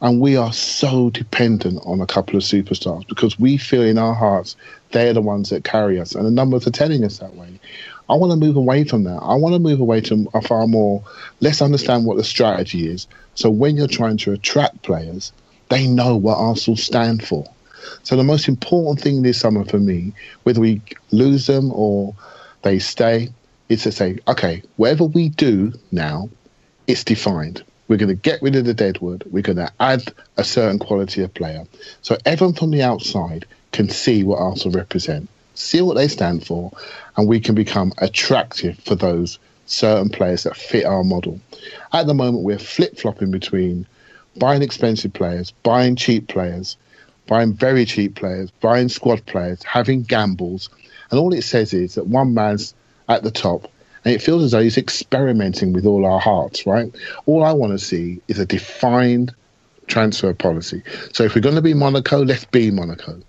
and we are so dependent on a couple of superstars because we feel in our hearts they're the ones that carry us. And the numbers are telling us that way. I want to move away from that. I want to move away to a far more, let's understand what the strategy is. So when you're trying to attract players, they know what Arsenal stand for. So the most important thing this summer for me, whether we lose them or they stay, is to say, okay, whatever we do now, it's defined. We're going to get rid of the deadwood. We're going to add a certain quality of player. So everyone from the outside can see what Arsenal represent, see what they stand for, and we can become attractive for those certain players that fit our model. At the moment, we're flip flopping between buying expensive players, buying cheap players, buying very cheap players, buying squad players, having gambles. And all it says is that one man's at the top and it feels as though he's experimenting with all our hearts, right? All I want to see is a defined transfer policy. So if we're going to be Monaco, let's be Monaco.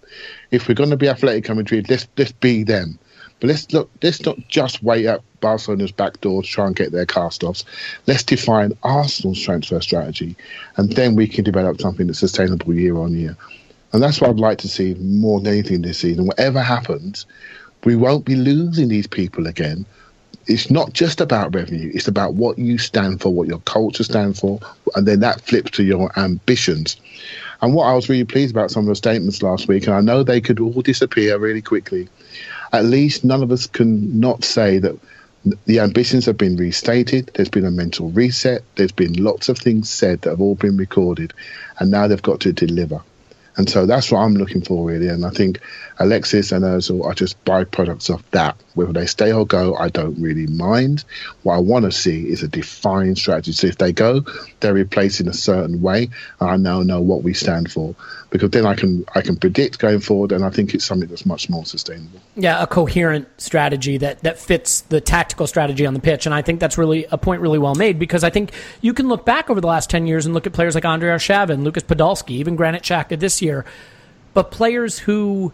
If we're going to be Atletico Madrid, let's let's be them. But let's look. Let's not just wait at Barcelona's back door to try and get their cast-offs. Let's define Arsenal's transfer strategy, and then we can develop something that's sustainable year on year. And that's what I'd like to see more than anything this season. Whatever happens, we won't be losing these people again it's not just about revenue it's about what you stand for what your culture stands for and then that flips to your ambitions. And what i was really pleased about some of the statements last week and i know they could all disappear really quickly at least none of us can not say that the ambitions have been restated there's been a mental reset there's been lots of things said that have all been recorded and now they've got to deliver and so that's what I'm looking for, really. And I think Alexis and Ozil are just byproducts of that. Whether they stay or go, I don't really mind. What I want to see is a defined strategy. So if they go, they're replaced in a certain way. And I now know what we stand for because then I can I can predict going forward, and I think it's something that's much more sustainable. Yeah, a coherent strategy that that fits the tactical strategy on the pitch, and I think that's really a point really well made because I think you can look back over the last ten years and look at players like Andrei Arshavin, Lucas Podolski, even Granit Xhaka this year, but players who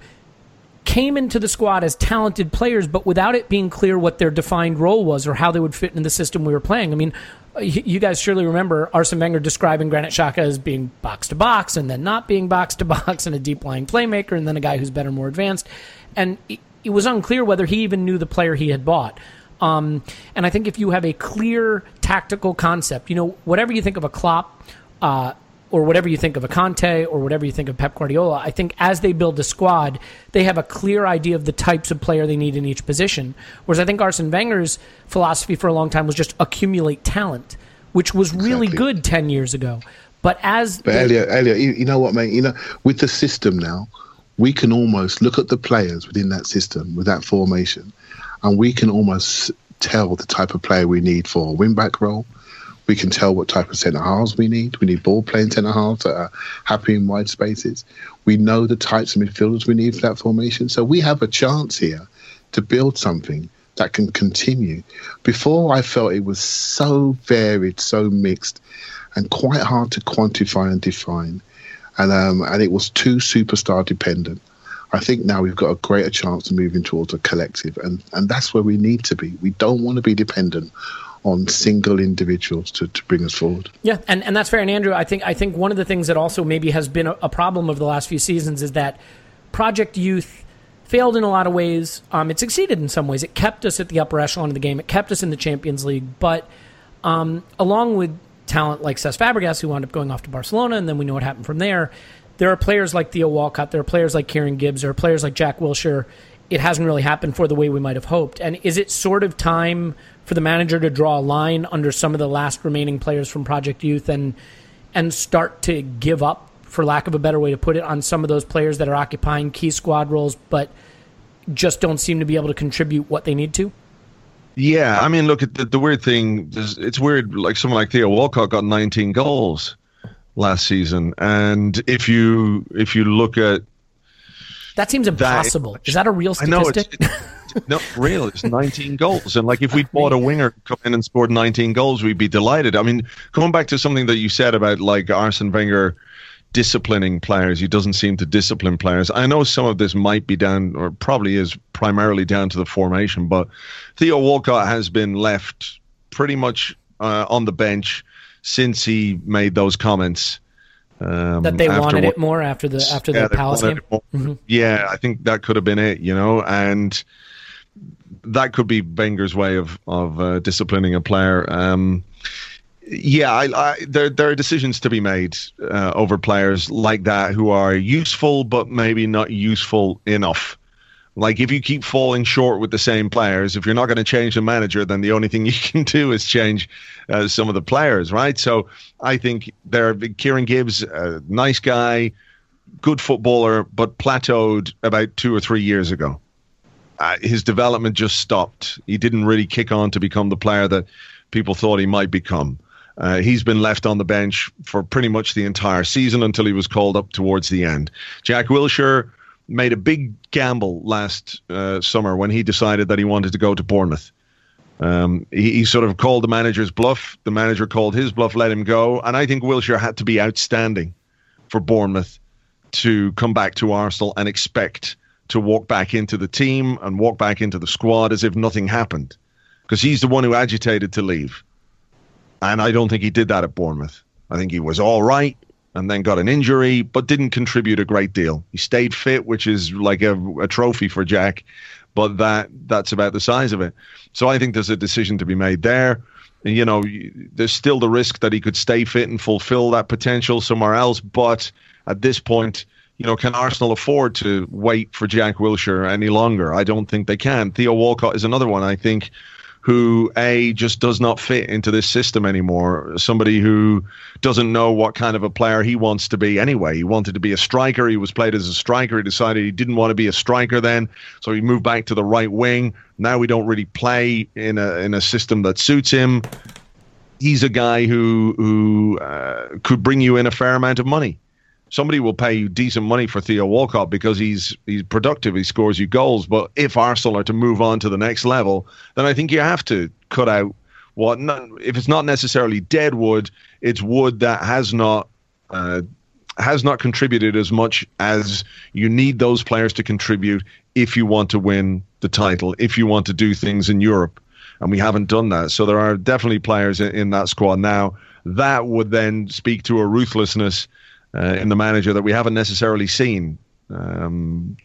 came into the squad as talented players, but without it being clear what their defined role was or how they would fit in the system we were playing. I mean, you guys surely remember Arsene Wenger describing Granit Xhaka as being box to box and then not being box to box and a deep lying playmaker and then a guy who's better, more advanced. And it was unclear whether he even knew the player he had bought. Um, and I think if you have a clear tactical concept, you know, whatever you think of a Klopp, uh, or whatever you think of a Conte or whatever you think of Pep Guardiola, I think as they build a squad, they have a clear idea of the types of player they need in each position. Whereas I think Arsene Wenger's philosophy for a long time was just accumulate talent, which was really good 10 years ago. But as. But Elliot, Elliot, you, you know what, mate? You know, with the system now, we can almost look at the players within that system, with that formation, and we can almost tell the type of player we need for a wing back role We can tell what type of centre halves we need. We need ball playing centre halves that are happy in wide spaces. We know the types of midfielders we need for that formation. So we have a chance here to build something that can continue. Before I felt it was so varied, so mixed, and quite hard to quantify and define. And um, and it was too superstar dependent. I think now we've got a greater chance of moving towards a collective, and, and that's where we need to be. We don't want to be dependent on single individuals to, to bring us forward. Yeah, and, and that's fair. And Andrew, I think I think one of the things that also maybe has been a, a problem over the last few seasons is that Project Youth failed in a lot of ways. Um, it succeeded in some ways. It kept us at the upper echelon of the game. It kept us in the Champions League. But um, along with talent like Cesc Fabregas, who wound up going off to Barcelona, and then we know what happened from there. There are players like Theo Walcott. There are players like Kieran Gibbs. There are players like Jack Wilshere. It hasn't really happened for the way we might have hoped. And is it sort of time for the manager to draw a line under some of the last remaining players from Project Youth and and start to give up, for lack of a better way to put it, on some of those players that are occupying key squad roles, but just don't seem to be able to contribute what they need to? Yeah, I mean, look, the, the weird thing is it's weird. Like someone like Theo Walcott got 19 goals last season, and if you if you look at that seems impossible. That, is that a real statistic? I know it's, it's not real. It's 19 goals, and like if we bought a winger come in and scored 19 goals, we'd be delighted. I mean, going back to something that you said about like Arsene Wenger disciplining players. He doesn't seem to discipline players. I know some of this might be down, or probably is primarily down to the formation, but Theo Walcott has been left pretty much uh, on the bench since he made those comments. Um, that they wanted it more after the after yeah, the Palace game. Mm-hmm. Yeah, I think that could have been it. You know, and that could be Wenger's way of of uh, disciplining a player. Um, yeah, I, I, there there are decisions to be made uh, over players like that who are useful but maybe not useful enough. Like if you keep falling short with the same players, if you're not going to change the manager, then the only thing you can do is change uh, some of the players, right? So I think there, Kieran Gibbs, a nice guy, good footballer, but plateaued about two or three years ago. Uh, his development just stopped. He didn't really kick on to become the player that people thought he might become. Uh, he's been left on the bench for pretty much the entire season until he was called up towards the end. Jack Wilshere made a big gamble last uh, summer when he decided that he wanted to go to Bournemouth. Um, he, he, sort of called the manager's bluff. The manager called his bluff, let him go. And I think Wilshere had to be outstanding for Bournemouth to come back to Arsenal and expect to walk back into the team and walk back into the squad as if nothing happened. Because he's the one who agitated to leave. And I don't think he did that at Bournemouth. I think he was all right and then got an injury, but didn't contribute a great deal. He stayed fit, which is like a, a trophy for Jack, but that that's about the size of it. So I think there's a decision to be made there. You know, there's still the risk that he could stay fit and fulfill that potential somewhere else. But at this point, you know, can Arsenal afford to wait for Jack Wilshere any longer? I don't think they can. Theo Walcott is another one. I think who a just does not fit into this system anymore. Somebody who doesn't know what kind of a player he wants to be anyway. He wanted to be a striker. He was played as a striker. He decided he didn't want to be a striker then, so he moved back to the right wing. Now we don't really play in a in a system that suits him. He's a guy who who uh, could bring you in a fair amount of money somebody will pay you decent money for Theo Walcott because he's he's productive, he scores you goals. But if Arsenal are to move on to the next level, then I think you have to cut out what not, if it's not necessarily dead wood, it's wood that has not uh, has not contributed as much as you need those players to contribute if you want to win the title, if you want to do things in Europe. And we haven't done that. So there are definitely players in, in that squad now. That would then speak to a ruthlessness uh, in the manager that we haven't necessarily seen um,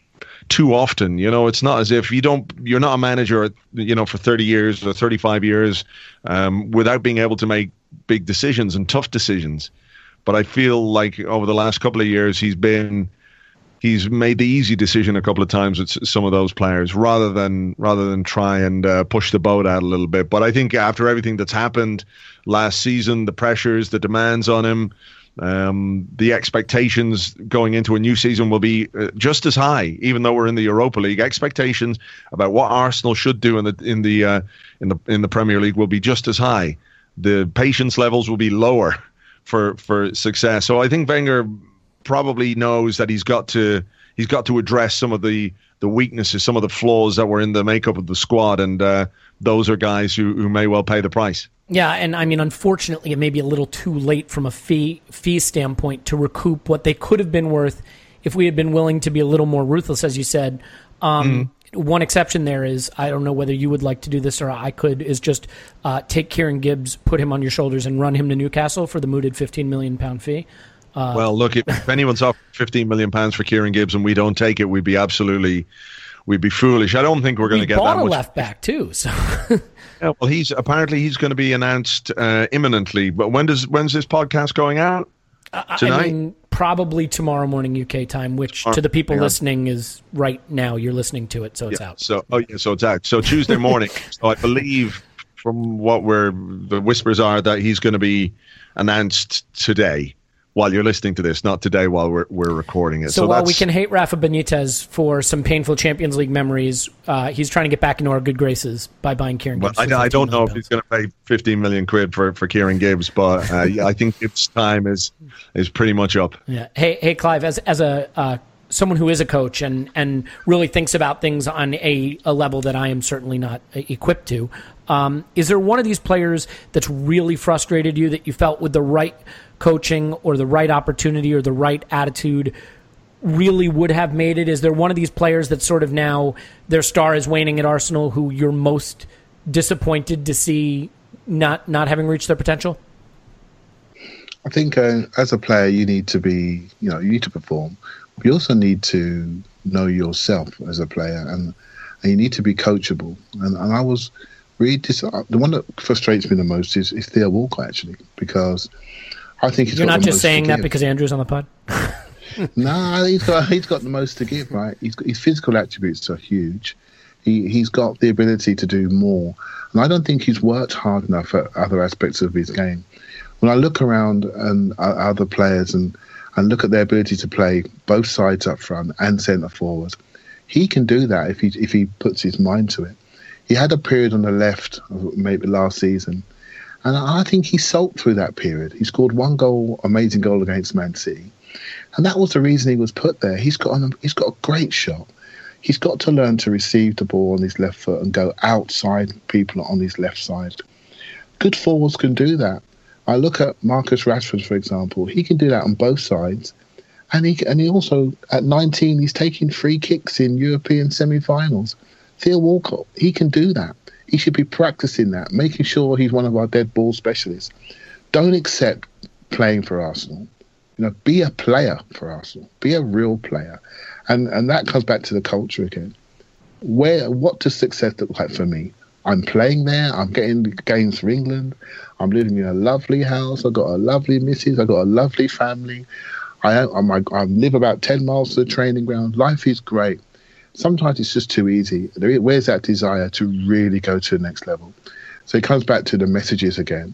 too often. You know, it's not as if you don't you're not a manager, you know, for 30 years or 35 years um, without being able to make big decisions and tough decisions. But I feel like over the last couple of years, he's been he's made the easy decision a couple of times with some of those players rather than rather than try and uh, push the boat out a little bit. But I think after everything that's happened last season, the pressures, the demands on him, um, the expectations going into a new season will be uh, just as high, even though we're in the Europa League. Expectations about what Arsenal should do in the in the uh, in the in the Premier League will be just as high. the patience levels will be lower for for success. So I think Wenger probably knows that he's got to he's got to address some of the the weaknesses, some of the flaws that were in the makeup of the squad, and uh, those are guys who, who may well pay the price. Yeah, and I mean, unfortunately, it may be a little too late from a fee fee standpoint to recoup what they could have been worth if we had been willing to be a little more ruthless, as you said. Um, mm. One exception there is I don't know whether you would like to do this or I could is just uh, take Kieran Gibbs, put him on your shoulders, and run him to Newcastle for the mooted fifteen million pound fee. Uh, well, look, if, if anyone's offered fifteen million pounds for Kieran Gibbs and we don't take it, we'd be absolutely, we'd be foolish. I don't think we're going to get that a much. left back too. So. yeah, well, he's apparently he's going to be announced uh, imminently. But when does when's this podcast going out? Tonight. I mean, probably tomorrow morning UK time, which to the people listening is right now. You're listening to it, so it's yeah, out. So, oh yeah, so it's out. So Tuesday morning. so I believe, from what we're the whispers are, that he's going to be announced today while you're listening to this, not today while we're, we're recording it. So, so while we can hate Rafa Benitez for some painful Champions League memories, uh, he's trying to get back into our good graces by buying Kieran Gibbs. Well, I, I, don't know if he's going to pay 15 million quid for, for Kieran Gibbs, but uh, yeah, I think Gibbs' time is is pretty much up. Yeah. Hey, hey, Clive, as as a uh, someone who is a coach and and really thinks about things on a, a level that I am certainly not equipped to. Um, is there one of these players that's really frustrated you that you felt with the right coaching or the right opportunity or the right attitude really would have made it? Is there one of these players that sort of now their star is waning at Arsenal who you're most disappointed to see not not having reached their potential? I think uh, as a player, you need to be, you know, you need to perform. You also need to know yourself as a player, and and you need to be coachable. And, and I was really dis- the one that frustrates me the most is, is Theo Walcott actually because I think you're not just saying that because Andrew's on the pod. no, he's got he's got the most to give, right? He's got, his physical attributes are huge. He he's got the ability to do more, and I don't think he's worked hard enough at other aspects of his game. When I look around and uh, other players and and look at their ability to play both sides up front and centre forward, he can do that if he if he puts his mind to it. He had a period on the left, maybe last season, and I think he sulked through that period. He scored one goal, amazing goal against Man City. And that was the reason he was put there. He's got an, he's got a great shot. He's got to learn to receive the ball on his left foot and go outside people on his left side. Good forwards can do that. I look at Marcus Rashford, for example. He can do that on both sides. And he, and he also, at 19, he's taking free kicks in European semi finals. Theo Walcott, he can do that. He should be practicing that, making sure he's one of our dead ball specialists. Don't accept playing for Arsenal. You know, be a player for Arsenal. Be a real player, and and that comes back to the culture again. Where what does success look like for me? I'm playing there. I'm getting games for England. I'm living in a lovely house. I've got a lovely missus. I've got a lovely family. I, I, I live about 10 miles to the training ground. Life is great sometimes it's just too easy. Where's that desire to really go to the next level? So it comes back to the messages again.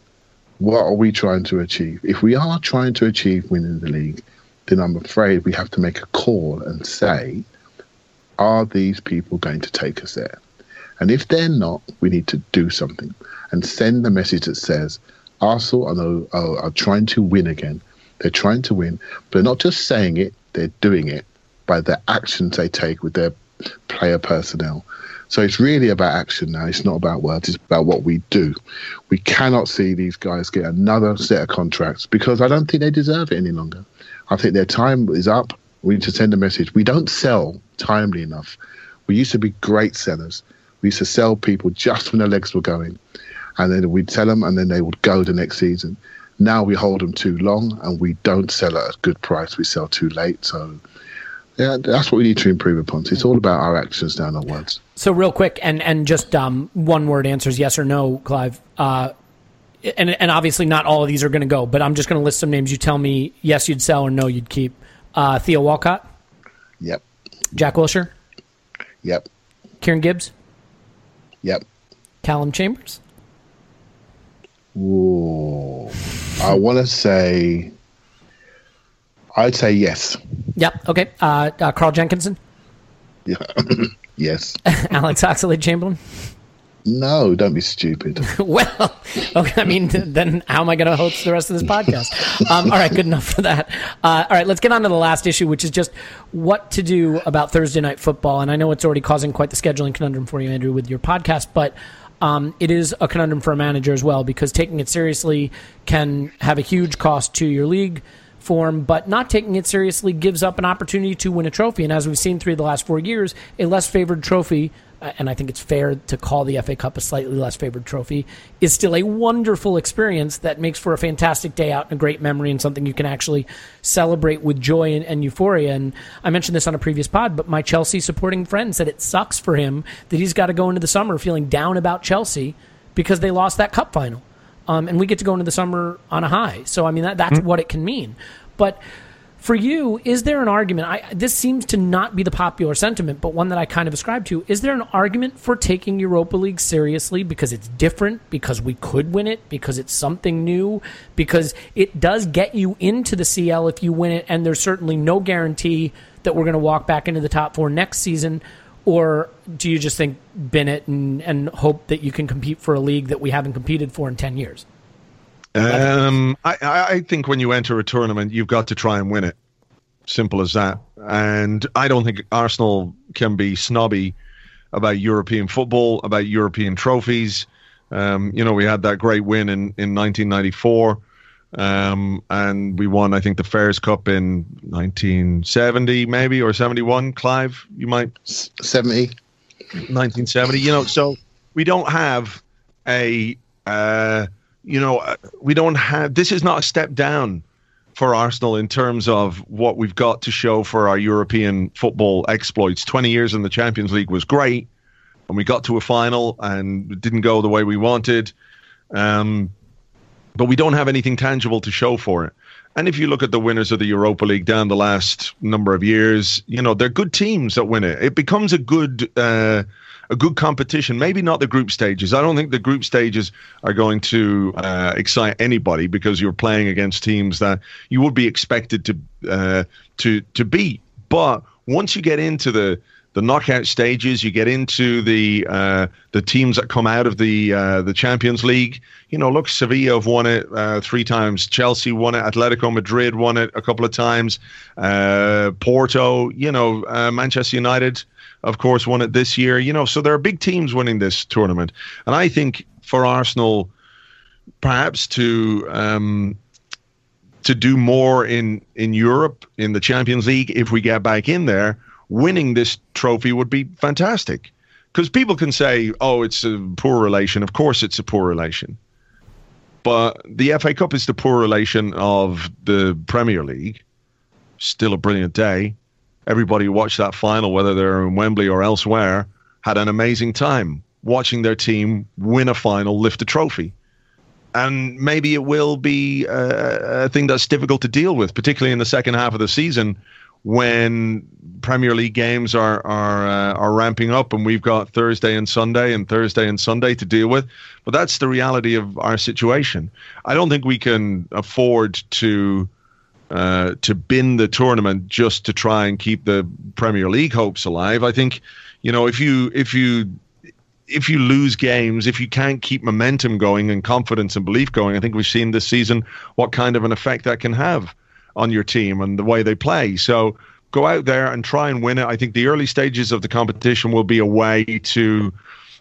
What are we trying to achieve? If we are trying to achieve winning the league, then I'm afraid we have to make a call and say, are these people going to take us there? And if they're not, we need to do something and send the message that says, Arsenal are, are, are trying to win again. They're trying to win, but they're not just saying it, they're doing it by the actions they take with their player personnel. So it's really about action now. It's not about words. It's about what we do. We cannot see these guys get another set of contracts because I don't think they deserve it any longer. I think their time is up. We need to send a message. We don't sell timely enough. We used to be great sellers. We used to sell people just when their legs were going, and then we'd sell them, and then they would go the next season. Now we hold them too long, and we don't sell at a good price. We sell too late. So yeah, that's what we need to improve upon. It's all about our actions now, not words. So real quick, and and just um, one word answers yes or no, Clive. Uh, and and obviously not all of these are going to go, but I'm just going to list some names. You tell me yes, you'd sell or no, you'd keep. Uh, Theo Walcott. Yep. Jack Wilshere. Yep. Kieran Gibbs. Yep. Callum Chambers. Ooh. I want to say I'd say yes. Yep. Okay. Uh, uh, Carl Jenkinson. Yeah. yes. Alex Oxlade Chamberlain. No, don't be stupid. well, okay. I mean, then how am I going to host the rest of this podcast? Um, all right, good enough for that. Uh, all right, let's get on to the last issue, which is just what to do about Thursday night football. And I know it's already causing quite the scheduling conundrum for you, Andrew, with your podcast, but um, it is a conundrum for a manager as well because taking it seriously can have a huge cost to your league form, but not taking it seriously gives up an opportunity to win a trophy. And as we've seen through the last four years, a less favored trophy, uh, and I think it's fair to call the FA Cup a slightly less favored trophy, is still a wonderful experience that makes for a fantastic day out and a great memory and something you can actually celebrate with joy and, and euphoria. And I mentioned this on a previous pod, but my Chelsea supporting friend said it sucks for him that he's got to go into the summer feeling down about Chelsea because they lost that cup final um, and we get to go into the summer on a high. So I mean that that's mm-hmm. what it can mean. But for you, is there an argument? I, this seems to not be the popular sentiment, but one that I kind of ascribe to. Is there an argument for taking Europa League seriously because it's different, because we could win it, because it's something new, because it does get you into the CL if you win it, and there's certainly no guarantee that we're going to walk back into the top four next season? Or do you just think bin it and, and hope that you can compete for a league that we haven't competed for in 10 years? Um, I, I think when you enter a tournament, you've got to try and win it. Simple as that. And I don't think Arsenal can be snobby about European football, about European trophies. Um, you know, we had that great win in, in 1994. Um, and we won, I think, the Fairs Cup in 1970, maybe, or 71. Clive, you might 70, 1970. You know, so we don't have a, uh, you know, uh, we don't have. This is not a step down for Arsenal in terms of what we've got to show for our European football exploits. 20 years in the Champions League was great, and we got to a final and it didn't go the way we wanted. Um, but we don't have anything tangible to show for it. And if you look at the winners of the Europa League down the last number of years, you know they're good teams that win it. It becomes a good uh, a good competition. Maybe not the group stages. I don't think the group stages are going to uh, excite anybody because you're playing against teams that you would be expected to uh, to to beat. But once you get into the the knockout stages. You get into the uh, the teams that come out of the uh, the Champions League. You know, look, Sevilla have won it uh, three times. Chelsea won it. Atletico Madrid won it a couple of times. Uh, Porto, you know, uh, Manchester United, of course, won it this year. You know, so there are big teams winning this tournament, and I think for Arsenal, perhaps to um, to do more in in Europe in the Champions League if we get back in there winning this trophy would be fantastic. Because people can say, oh, it's a poor relation. Of course, it's a poor relation. But the FA Cup is the poor relation of the Premier League. Still a brilliant day. Everybody who watched that final, whether they're in Wembley or elsewhere, had an amazing time watching their team win a final, lift a trophy. And maybe it will be a, a thing that's difficult to deal with, particularly in the second half of the season when Premier League games are are uh, are ramping up, and we've got Thursday and Sunday and Thursday and Sunday to deal with. But that's the reality of our situation. I don't think we can afford to uh, to bin the tournament just to try and keep the Premier League hopes alive. I think you know if you if you if you lose games, if you can't keep momentum going and confidence and belief going, I think we've seen this season what kind of an effect that can have on your team and the way they play. So go out there and try and win it. I think the early stages of the competition will be a way to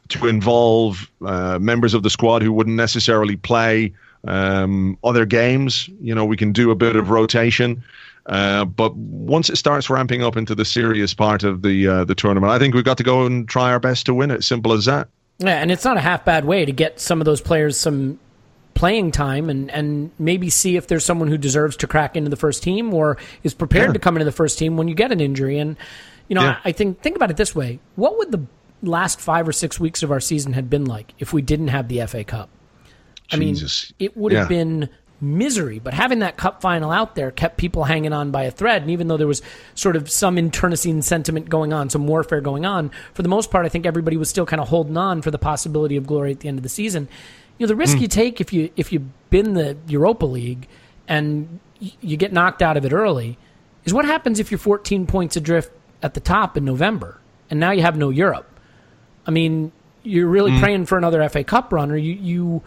to involve uh, members of the squad who wouldn't necessarily play um, other games. You know, we can do a bit of rotation. Uh, but once it starts ramping up into the serious part of the uh, the tournament, I think we've got to go and try our best to win it. Simple as that. Yeah, and it's not a half bad way to get some of those players some playing time and, and maybe see if there's someone who deserves to crack into the first team or is prepared yeah. to come into the first team when you get an injury. And, you know, yeah. I, I think, think about it this way. What would the last five or six weeks of our season had been like if we didn't have the FA Cup? I mean, it would have yeah. been misery. But having that cup final out there kept people hanging on by a thread. And even though there was sort of some internecine sentiment going on, some warfare going on, for the most part, I think everybody was still kind of holding on for the possibility of glory at the end of the season you know the risk mm. you take if you if you bin the Europa League and you get knocked out of it early is what happens if you're 14 points adrift at the top in November and now you have no Europe. I mean, you're really praying for another FA Cup run, or you you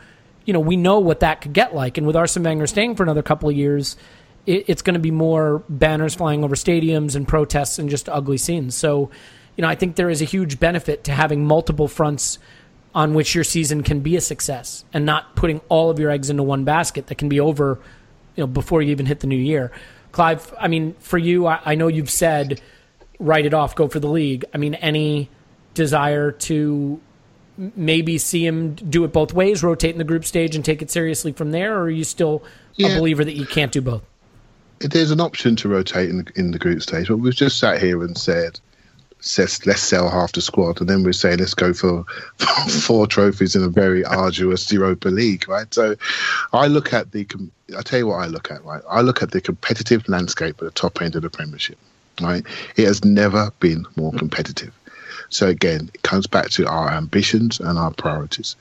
you know we know what that could get like. And with Arsene Wenger staying for another couple of years, it, it's going to be more banners flying over stadiums and protests and just ugly scenes. So, you know, I think there is a huge benefit to having multiple fronts on which your season can be a success and not putting all of your eggs into one basket that can be over, you know, before you even hit the new year. Clive, I mean, for you, I, I know you've said write it off, go for the league. I mean, any desire to maybe see him do it both ways, rotate in the group stage and take it seriously from there, or are you still a believer that you can't do both? there's an option to rotate in the, in the group stage, but we've just sat here and said, says, let's sell half the squad, and then we say let's go for, for four trophies in a very arduous Europa League, right? So, I look at the, I tell you what I look at, right? I look at the competitive landscape at the top end of the Premiership, right? It has never been more competitive. So again, it comes back to our ambitions and our priorities.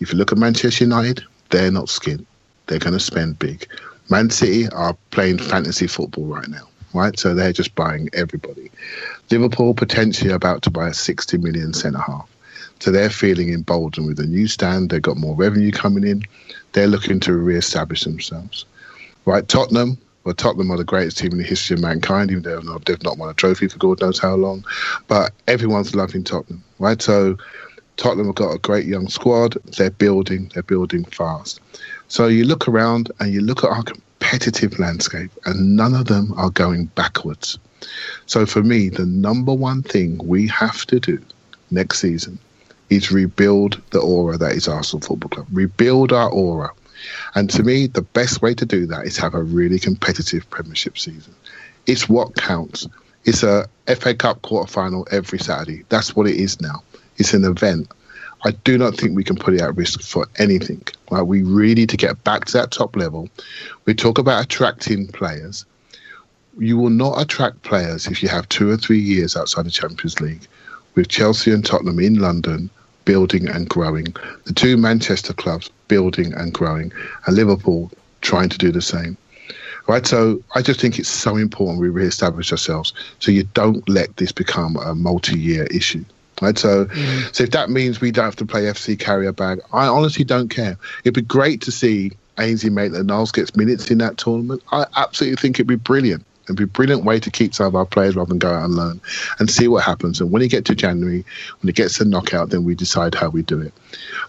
If you look at Manchester United, they're not skin. They're going to spend big. Man City are playing fantasy football right now, right? So they're just buying everybody. Liverpool potentially about to buy a 60 million centre half. So they're feeling emboldened with a new stand. They've got more revenue coming in. They're looking to re-establish themselves. Right, Tottenham. Well, Tottenham are the greatest team in the history of mankind, even though they've not, they've not won a trophy for God knows how long. But everyone's loving Tottenham, right? So Tottenham have got a great young squad. They're building. They're building fast. So you look around and you look at our competitive landscape, and none of them are going backwards. So for me, the number one thing we have to do next season is rebuild the aura that is Arsenal Football Club. Rebuild our aura. And to me, the best way to do that is have a really competitive Premiership season. It's what counts. It's a FA Cup quarter final every Saturday. That's what it is now. It's an event. I do not think we can put it at risk for anything. Right? We really need to get back to that top level. We talk about attracting players. You will not attract players if you have two or three years outside the Champions League, with Chelsea and Tottenham in London building and growing, the two Manchester clubs building and growing, and Liverpool trying to do the same. Right, so I just think it's so important we re-establish ourselves, so you don't let this become a multi-year issue. Right, so so if that means we don't have to play FC Carrier Bag, I honestly don't care. It'd be great to see Ainsley Maitland-Niles gets minutes in that tournament. I absolutely think it'd be brilliant. It'd be a brilliant way to keep some of our players rather than go out and learn and see what happens. And when you get to January, when it gets to knockout, then we decide how we do it.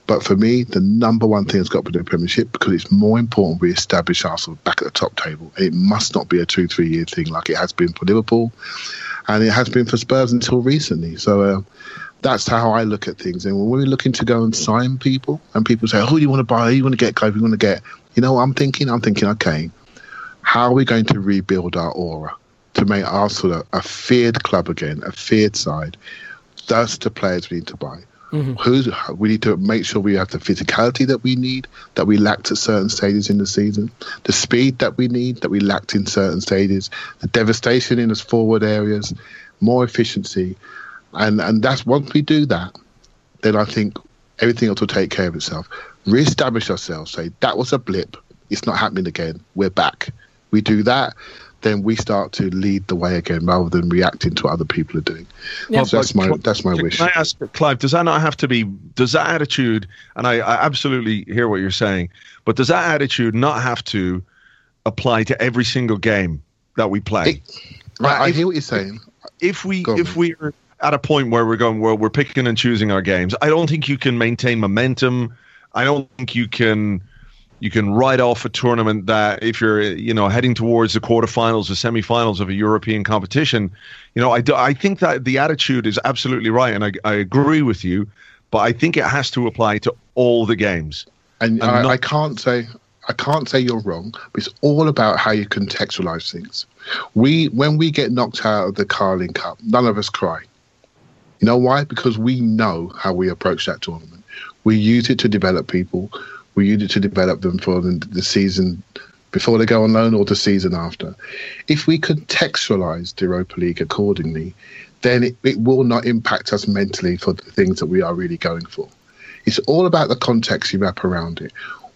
But for me, the number one thing has got to be the Premiership because it's more important we establish Arsenal back at the top table. It must not be a two, three year thing like it has been for Liverpool and it has been for Spurs until recently. So uh, that's how I look at things. And when we're looking to go and sign people, and people say, "Oh, do you want to buy? You want to get Clive? You want to get?" You know, what I'm thinking. I'm thinking, okay, how are we going to rebuild our aura to make Arsenal a, a feared club again, a feared side? That's the players we need to buy. Mm-hmm. Who's we need to make sure we have the physicality that we need that we lacked at certain stages in the season, the speed that we need that we lacked in certain stages, the devastation in the forward areas, more efficiency, and and that's once we do that, then I think everything else will take care of itself. Re-establish ourselves. Say that was a blip. It's not happening again. We're back. We do that, then we start to lead the way again rather than reacting to what other people are doing. Yeah. So that's my that's my Can wish. I ask Clive? Does that not have to be? Does that attitude? And I, I absolutely hear what you're saying, but does that attitude not have to apply to every single game that we play? I, I if- hear what you're saying. if we on, if we're at a point where we're going well we're picking and choosing our games i don't think you can maintain momentum i don't think you can you can write off a tournament that if you're you know heading towards the quarterfinals or semifinals of a european competition you know i, do, I think that the attitude is absolutely right and I, I agree with you but i think it has to apply to all the games And I'm I, not- I can't say I can't say you're wrong, but it's all about how you contextualize things. We when we get knocked out of the Carling Cup, none of us cry. You know why? Because we know how we approach that tournament. We use it to develop people. We use it to develop them for the, season before they go on loan or the season after. If we contextualize the Europa League accordingly, then it, it will not impact us mentally for the things that we are really going for. It's all about the context you wrap around it.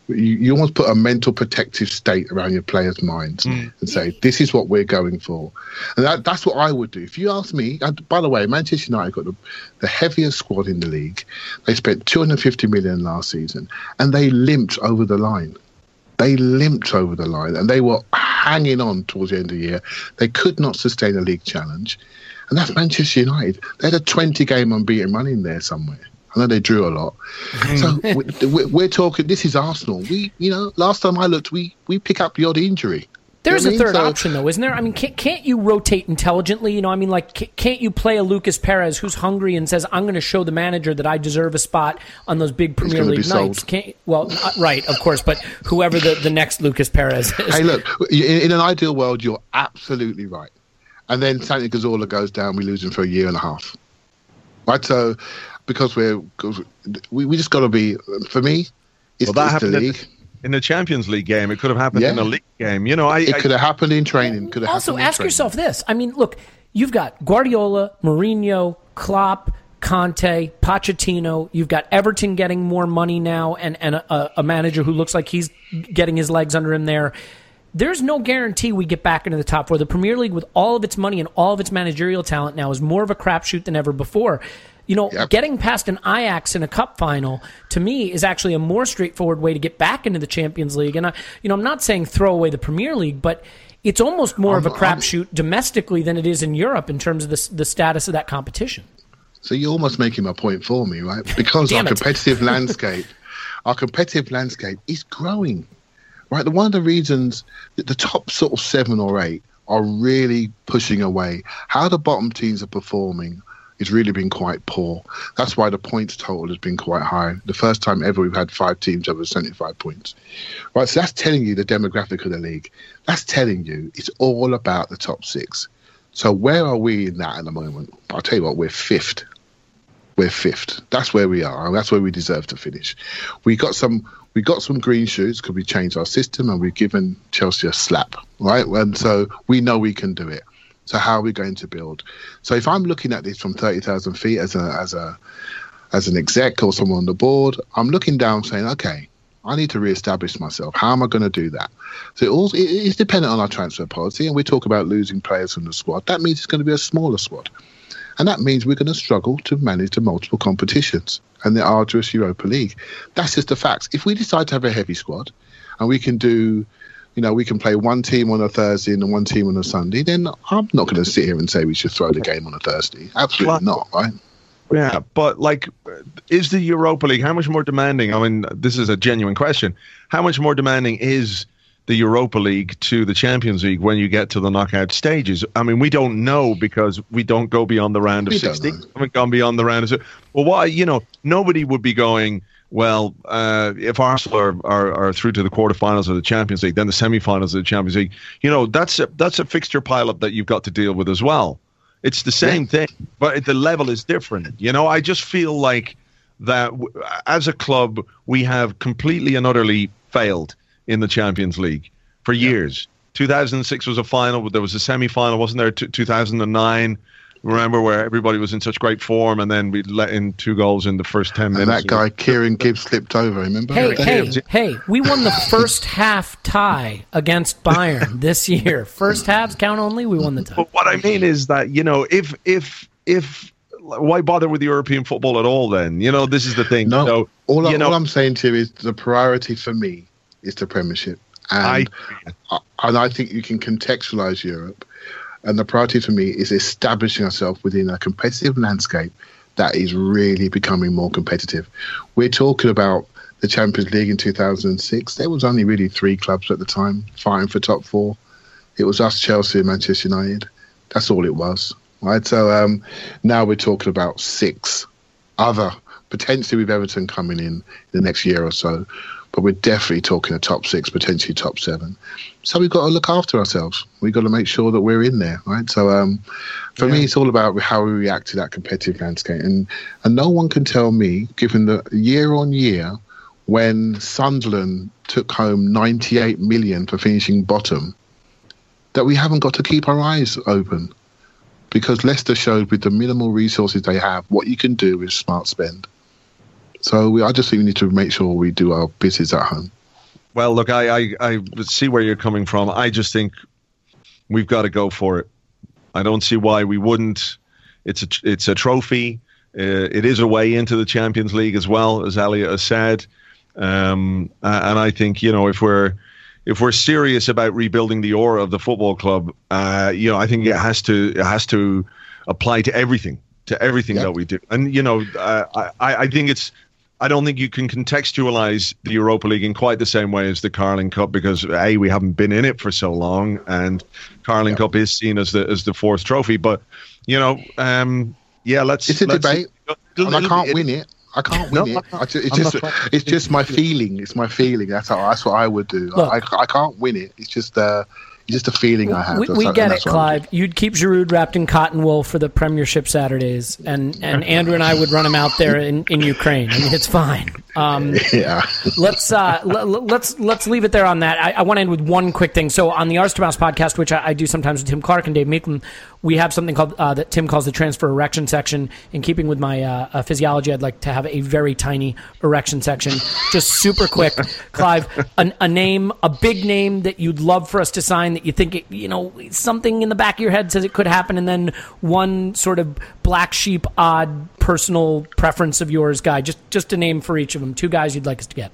You, you almost put a mental protective state around your players' minds mm. and say, "This is what we're going for," and that, that's what I would do. If you ask me, and by the way, Manchester United got the, the heaviest squad in the league. They spent 250 million last season, and they limped over the line. They limped over the line, and they were hanging on towards the end of the year. They could not sustain a league challenge, and that's Manchester United. They had a 20 game unbeaten run in there somewhere. I know they drew a lot. So we- we're talking. This is Arsenal. We, you know, last time I looked, we we pick up the odd injury. There's You a know I third? So- option, though, isn't there? I mean, can't, can't you rotate intelligently? You know, I mean, like, can't you play a Lucas Perez who's hungry and says, "I'm going to show the manager that I deserve a spot on those big Premier League nights"? Can't well, uh, right, of course, but whoever the, the next Lucas Perez is. Hey, look, in, in an ideal world, you're absolutely right. And then Santi Cazorla goes down, we lose him for a year and a half. Right? So, because we're, cause we, we just got to be, for me, it's, Well, that it's happened in league. the, in the Champions League game. It could have happened Yeah. in a league game. You know, I, It I could have happened in training. Could have also, happened ask training. yourself this. I mean, look, you've got Guardiola, Mourinho, Klopp, Conte, Pochettino. You've got Everton getting more money now, and and a, a manager who looks like he's getting his legs under him there. There's no guarantee we get back into the top four. The Premier League, with all of its money and all of its managerial talent now, is more of a crapshoot than ever before. You know, Yep. getting past an Ajax in a cup final to me is actually a more straightforward way to get back into the Champions League. And I, you know, I'm not saying throw away the Premier League, but it's almost more of a I'm- I'm- crapshoot domestically than it is in Europe in terms of the, the status of that competition. So you're almost making my point for me, right? Because our competitive landscape, our competitive landscape is growing, right? The One of the reasons that the top sort of seven or eight are really pushing away. How the bottom teams are performing has really been quite poor. That's why the points total has been quite high. The first time ever we've had five teams over 75 points. Right, so that's telling you the demographic of the league. That's telling you it's all about the top six. So where are we in that at the moment? I'll tell you what, we're fifth we're fifth. That's where we are, that's where we deserve to finish. We got some we got some green shoots because we changed our system and we've given Chelsea a slap, right? And so we know we can do it. So how are we going to build? So if I'm looking at this from thirty thousand feet as a as a as an exec or someone on the board, I'm looking down saying, okay, I need to re-establish myself. How am I going to do that? So it also it is dependent on our transfer policy, and we talk about losing players from the squad. That means it's going to be a smaller squad. And that means we're going to struggle to manage the multiple competitions and the arduous Europa League. That's just the facts. If we decide to have a heavy squad and we can do, you know, we can play one team on a Thursday and one team on a Sunday, then I'm not going to sit here and say we should throw the game on a Thursday. Absolutely not, right? Yeah, but like, is the Europa League how much more demanding? I mean, this is a genuine question. How much more demanding is the Europa League to the Champions League when you get to the knockout stages? I mean, we don't know because we don't go beyond the round of We 16. We haven't gone beyond the round of. Well, why? You know, nobody would be going. Well, uh, if Arsenal are, are, are through to the quarterfinals of the Champions League, then the semi-finals of the Champions League. You know, that's a, that's a fixture pileup that you've got to deal with as well. It's the same thing, but the level is different. You know, I just feel like that w- as a club, we have completely and utterly failed in the Champions League for years. 2006 was a final, but there was a semi final, wasn't there? T- 2009, remember, where everybody was in such great form, and then we let in two goals in the first 10 And minutes. that guy, Kieran Gibbs, slipped over, remember? Hey, hey, Gibbs. hey, we won the first half tie against Bayern this year. First halves count only, we won the tie. But what I mean is that you know, if if if why bother with European football at all? Then you know, this is the thing. No, So, all, I, you know, all I'm saying to you is the priority for me is the Premiership. And I, and I think you can contextualize Europe. And the priority for me is establishing ourselves within a competitive landscape that is really becoming more competitive. We're talking about the Champions League in 2006. There was only really three clubs at the time fighting for top four. It was us, Chelsea, and Manchester United. That's all it was. Right. So um, now we're talking about six other potentially with Everton coming in the next year or so, but we're definitely talking a top six, potentially top seven. So we've got to look after ourselves. We've got to make sure that we're in there, right? So um, for me, it's all about how we react to that competitive landscape, and and no one can tell me, given the year on year, when Sunderland took home 98 million for finishing bottom, that we haven't got to keep our eyes open because Leicester showed with the minimal resources they have what you can do with smart spend. So we, I just think we need to make sure we do our business at home. Well, look, I, I, I see where you're coming from. I just think we've got to go for it. I don't see why we wouldn't. It's a it's a trophy. Uh, it is a way into the Champions League as well, as Elliot has said. Um, and I think you know if we're if we're serious about rebuilding the aura of the football club, uh, you know, I think it has to it has to apply to everything, to everything yep. that we do. And you know, uh, I I think it's I don't think you can contextualize the Europa League in quite the same way as the Carling Cup because a we haven't been in it for so long, and Carling yeah. Cup is seen as the as the fourth trophy. But you know, um, yeah, let's. It's a let's, debate, and I can't it, win it. I can't win no, it. I, it's just it's just my feeling. It's my feeling. That's how that's what I would do. Look, I, I can't win it. It's just uh, just a feeling I have. We, we get it, Clive. You'd keep Giroud wrapped in cotton wool for the Premiership Saturdays, and, and Andrew and I would run him out there in, in Ukraine. I mean, it's fine. Um, yeah. let's uh, l- let's let's leave it there on that. I, I want to end with one quick thing. So on the Arsenal Mouse podcast, which I, I, do sometimes with Tim Clark and Dave Meekland, we have something called uh, that Tim calls the transfer erection section. In keeping with my uh, uh physiology, I'd like to have a very tiny erection section, just super quick. Clive, a, a name, a big name that you'd love for us to sign that you think it, you know something in the back of your head says it could happen, and then one sort of black sheep, odd personal preference of yours, guy. Just just a name for each of them. Two guys you'd like us to get.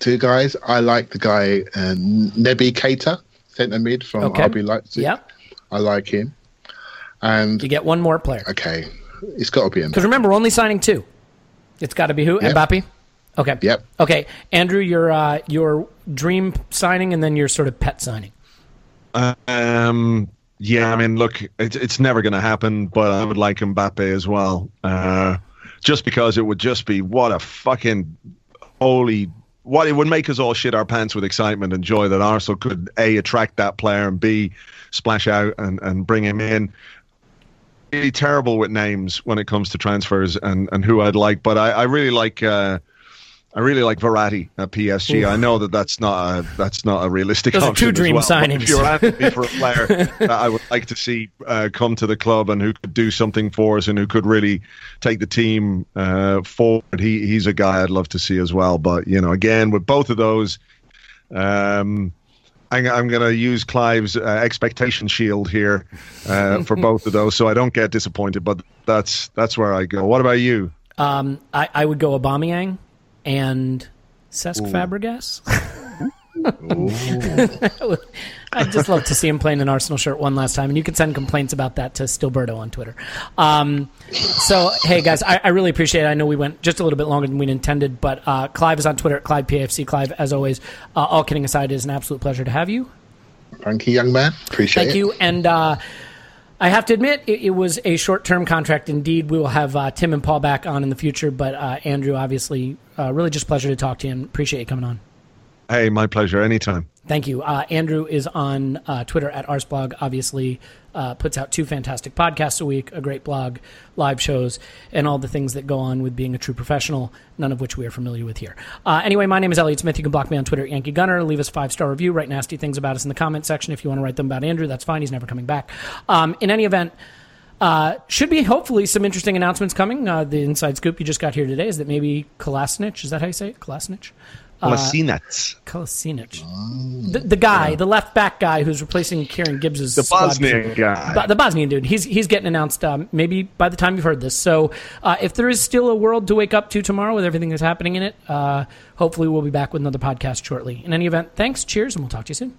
Two guys. I like the guy uh, Naby Keita, centre mid from okay. RB Leipzig. Yep. I like him. And you get one more player. Okay, it's got to be him. Because remember, we're only signing two. It's got to be who? Yep. Mbappe. Okay. Yep. Okay, Andrew, your uh, your dream signing, and then your sort of pet signing. Um, yeah, I mean, look, it's it's never going to happen, but I would like Mbappe as well. Uh, just because it would just be what a fucking holy what it would make us all shit our pants with excitement and joy that Arsenal could a attract that player and b splash out and, and bring him in. Really terrible with names when it comes to transfers and, and who I'd like, but I, I really like uh, I really like Verratti at PSG. Ooh. I know that that's not a, that's not a realistic Those option. Are two dream well. signings. If you're asking me for a player that I would like to see uh, come to the club and who could do something for us and who could really take the team uh, forward, he he's a guy I'd love to see as well. But you know, again, with both of those, um, I'm, I'm going to use Clive's uh, expectation shield here uh, for both of those, so I don't get disappointed. But that's that's where I go. What about you? Um, I, I would go Aubameyang and Cesc. Fabregas. I'd just love to see him playing an Arsenal shirt one last time, and you can send complaints about that to Stillberto on Twitter. Um, so, hey guys, I, I, really appreciate it. I know we went just a little bit longer than we intended, but uh, Clive is on Twitter at Clive PFC. Clive, as always, uh, all kidding aside, it is an absolute pleasure to have you. Thank you, young man. Appreciate Thank it. Thank you, and. Uh, I have to admit, it, it was a short term contract indeed. We will have uh, Tim and Paul back on in the future, but uh, Andrew, obviously, uh, really just pleasure to talk to you and appreciate you coming on. Hey, my pleasure. Anytime. Thank you. Uh, Andrew is on uh, Twitter at Arsblog, obviously uh, puts out two fantastic podcasts a week, a great blog, live shows, and all the things that go on with being a true professional, none of which we are familiar with here. Uh, anyway, my name is Elliot Smith. You can block me on Twitter Yankee Gunner. Leave us five star review. Write nasty things about us in the comment section. If you want to write them about Andrew, that's fine. He's never coming back. Um, in any event, uh, should be hopefully some interesting announcements coming. Uh, the inside scoop you just got here today is that maybe Kolasinac, is that how you say it? Kolasinac? Kolasinac. Uh, Kolasinac. The, the guy, yeah. the left back guy who's replacing Kieran Gibbs' The Bosnian guy. The Bosnian dude. He's, he's getting announced um, maybe by the time you've heard this. So uh, if there is still a world to wake up to tomorrow with everything that's happening in it, uh, hopefully we'll be back with another podcast shortly. In any event, thanks, cheers, and we'll talk to you soon.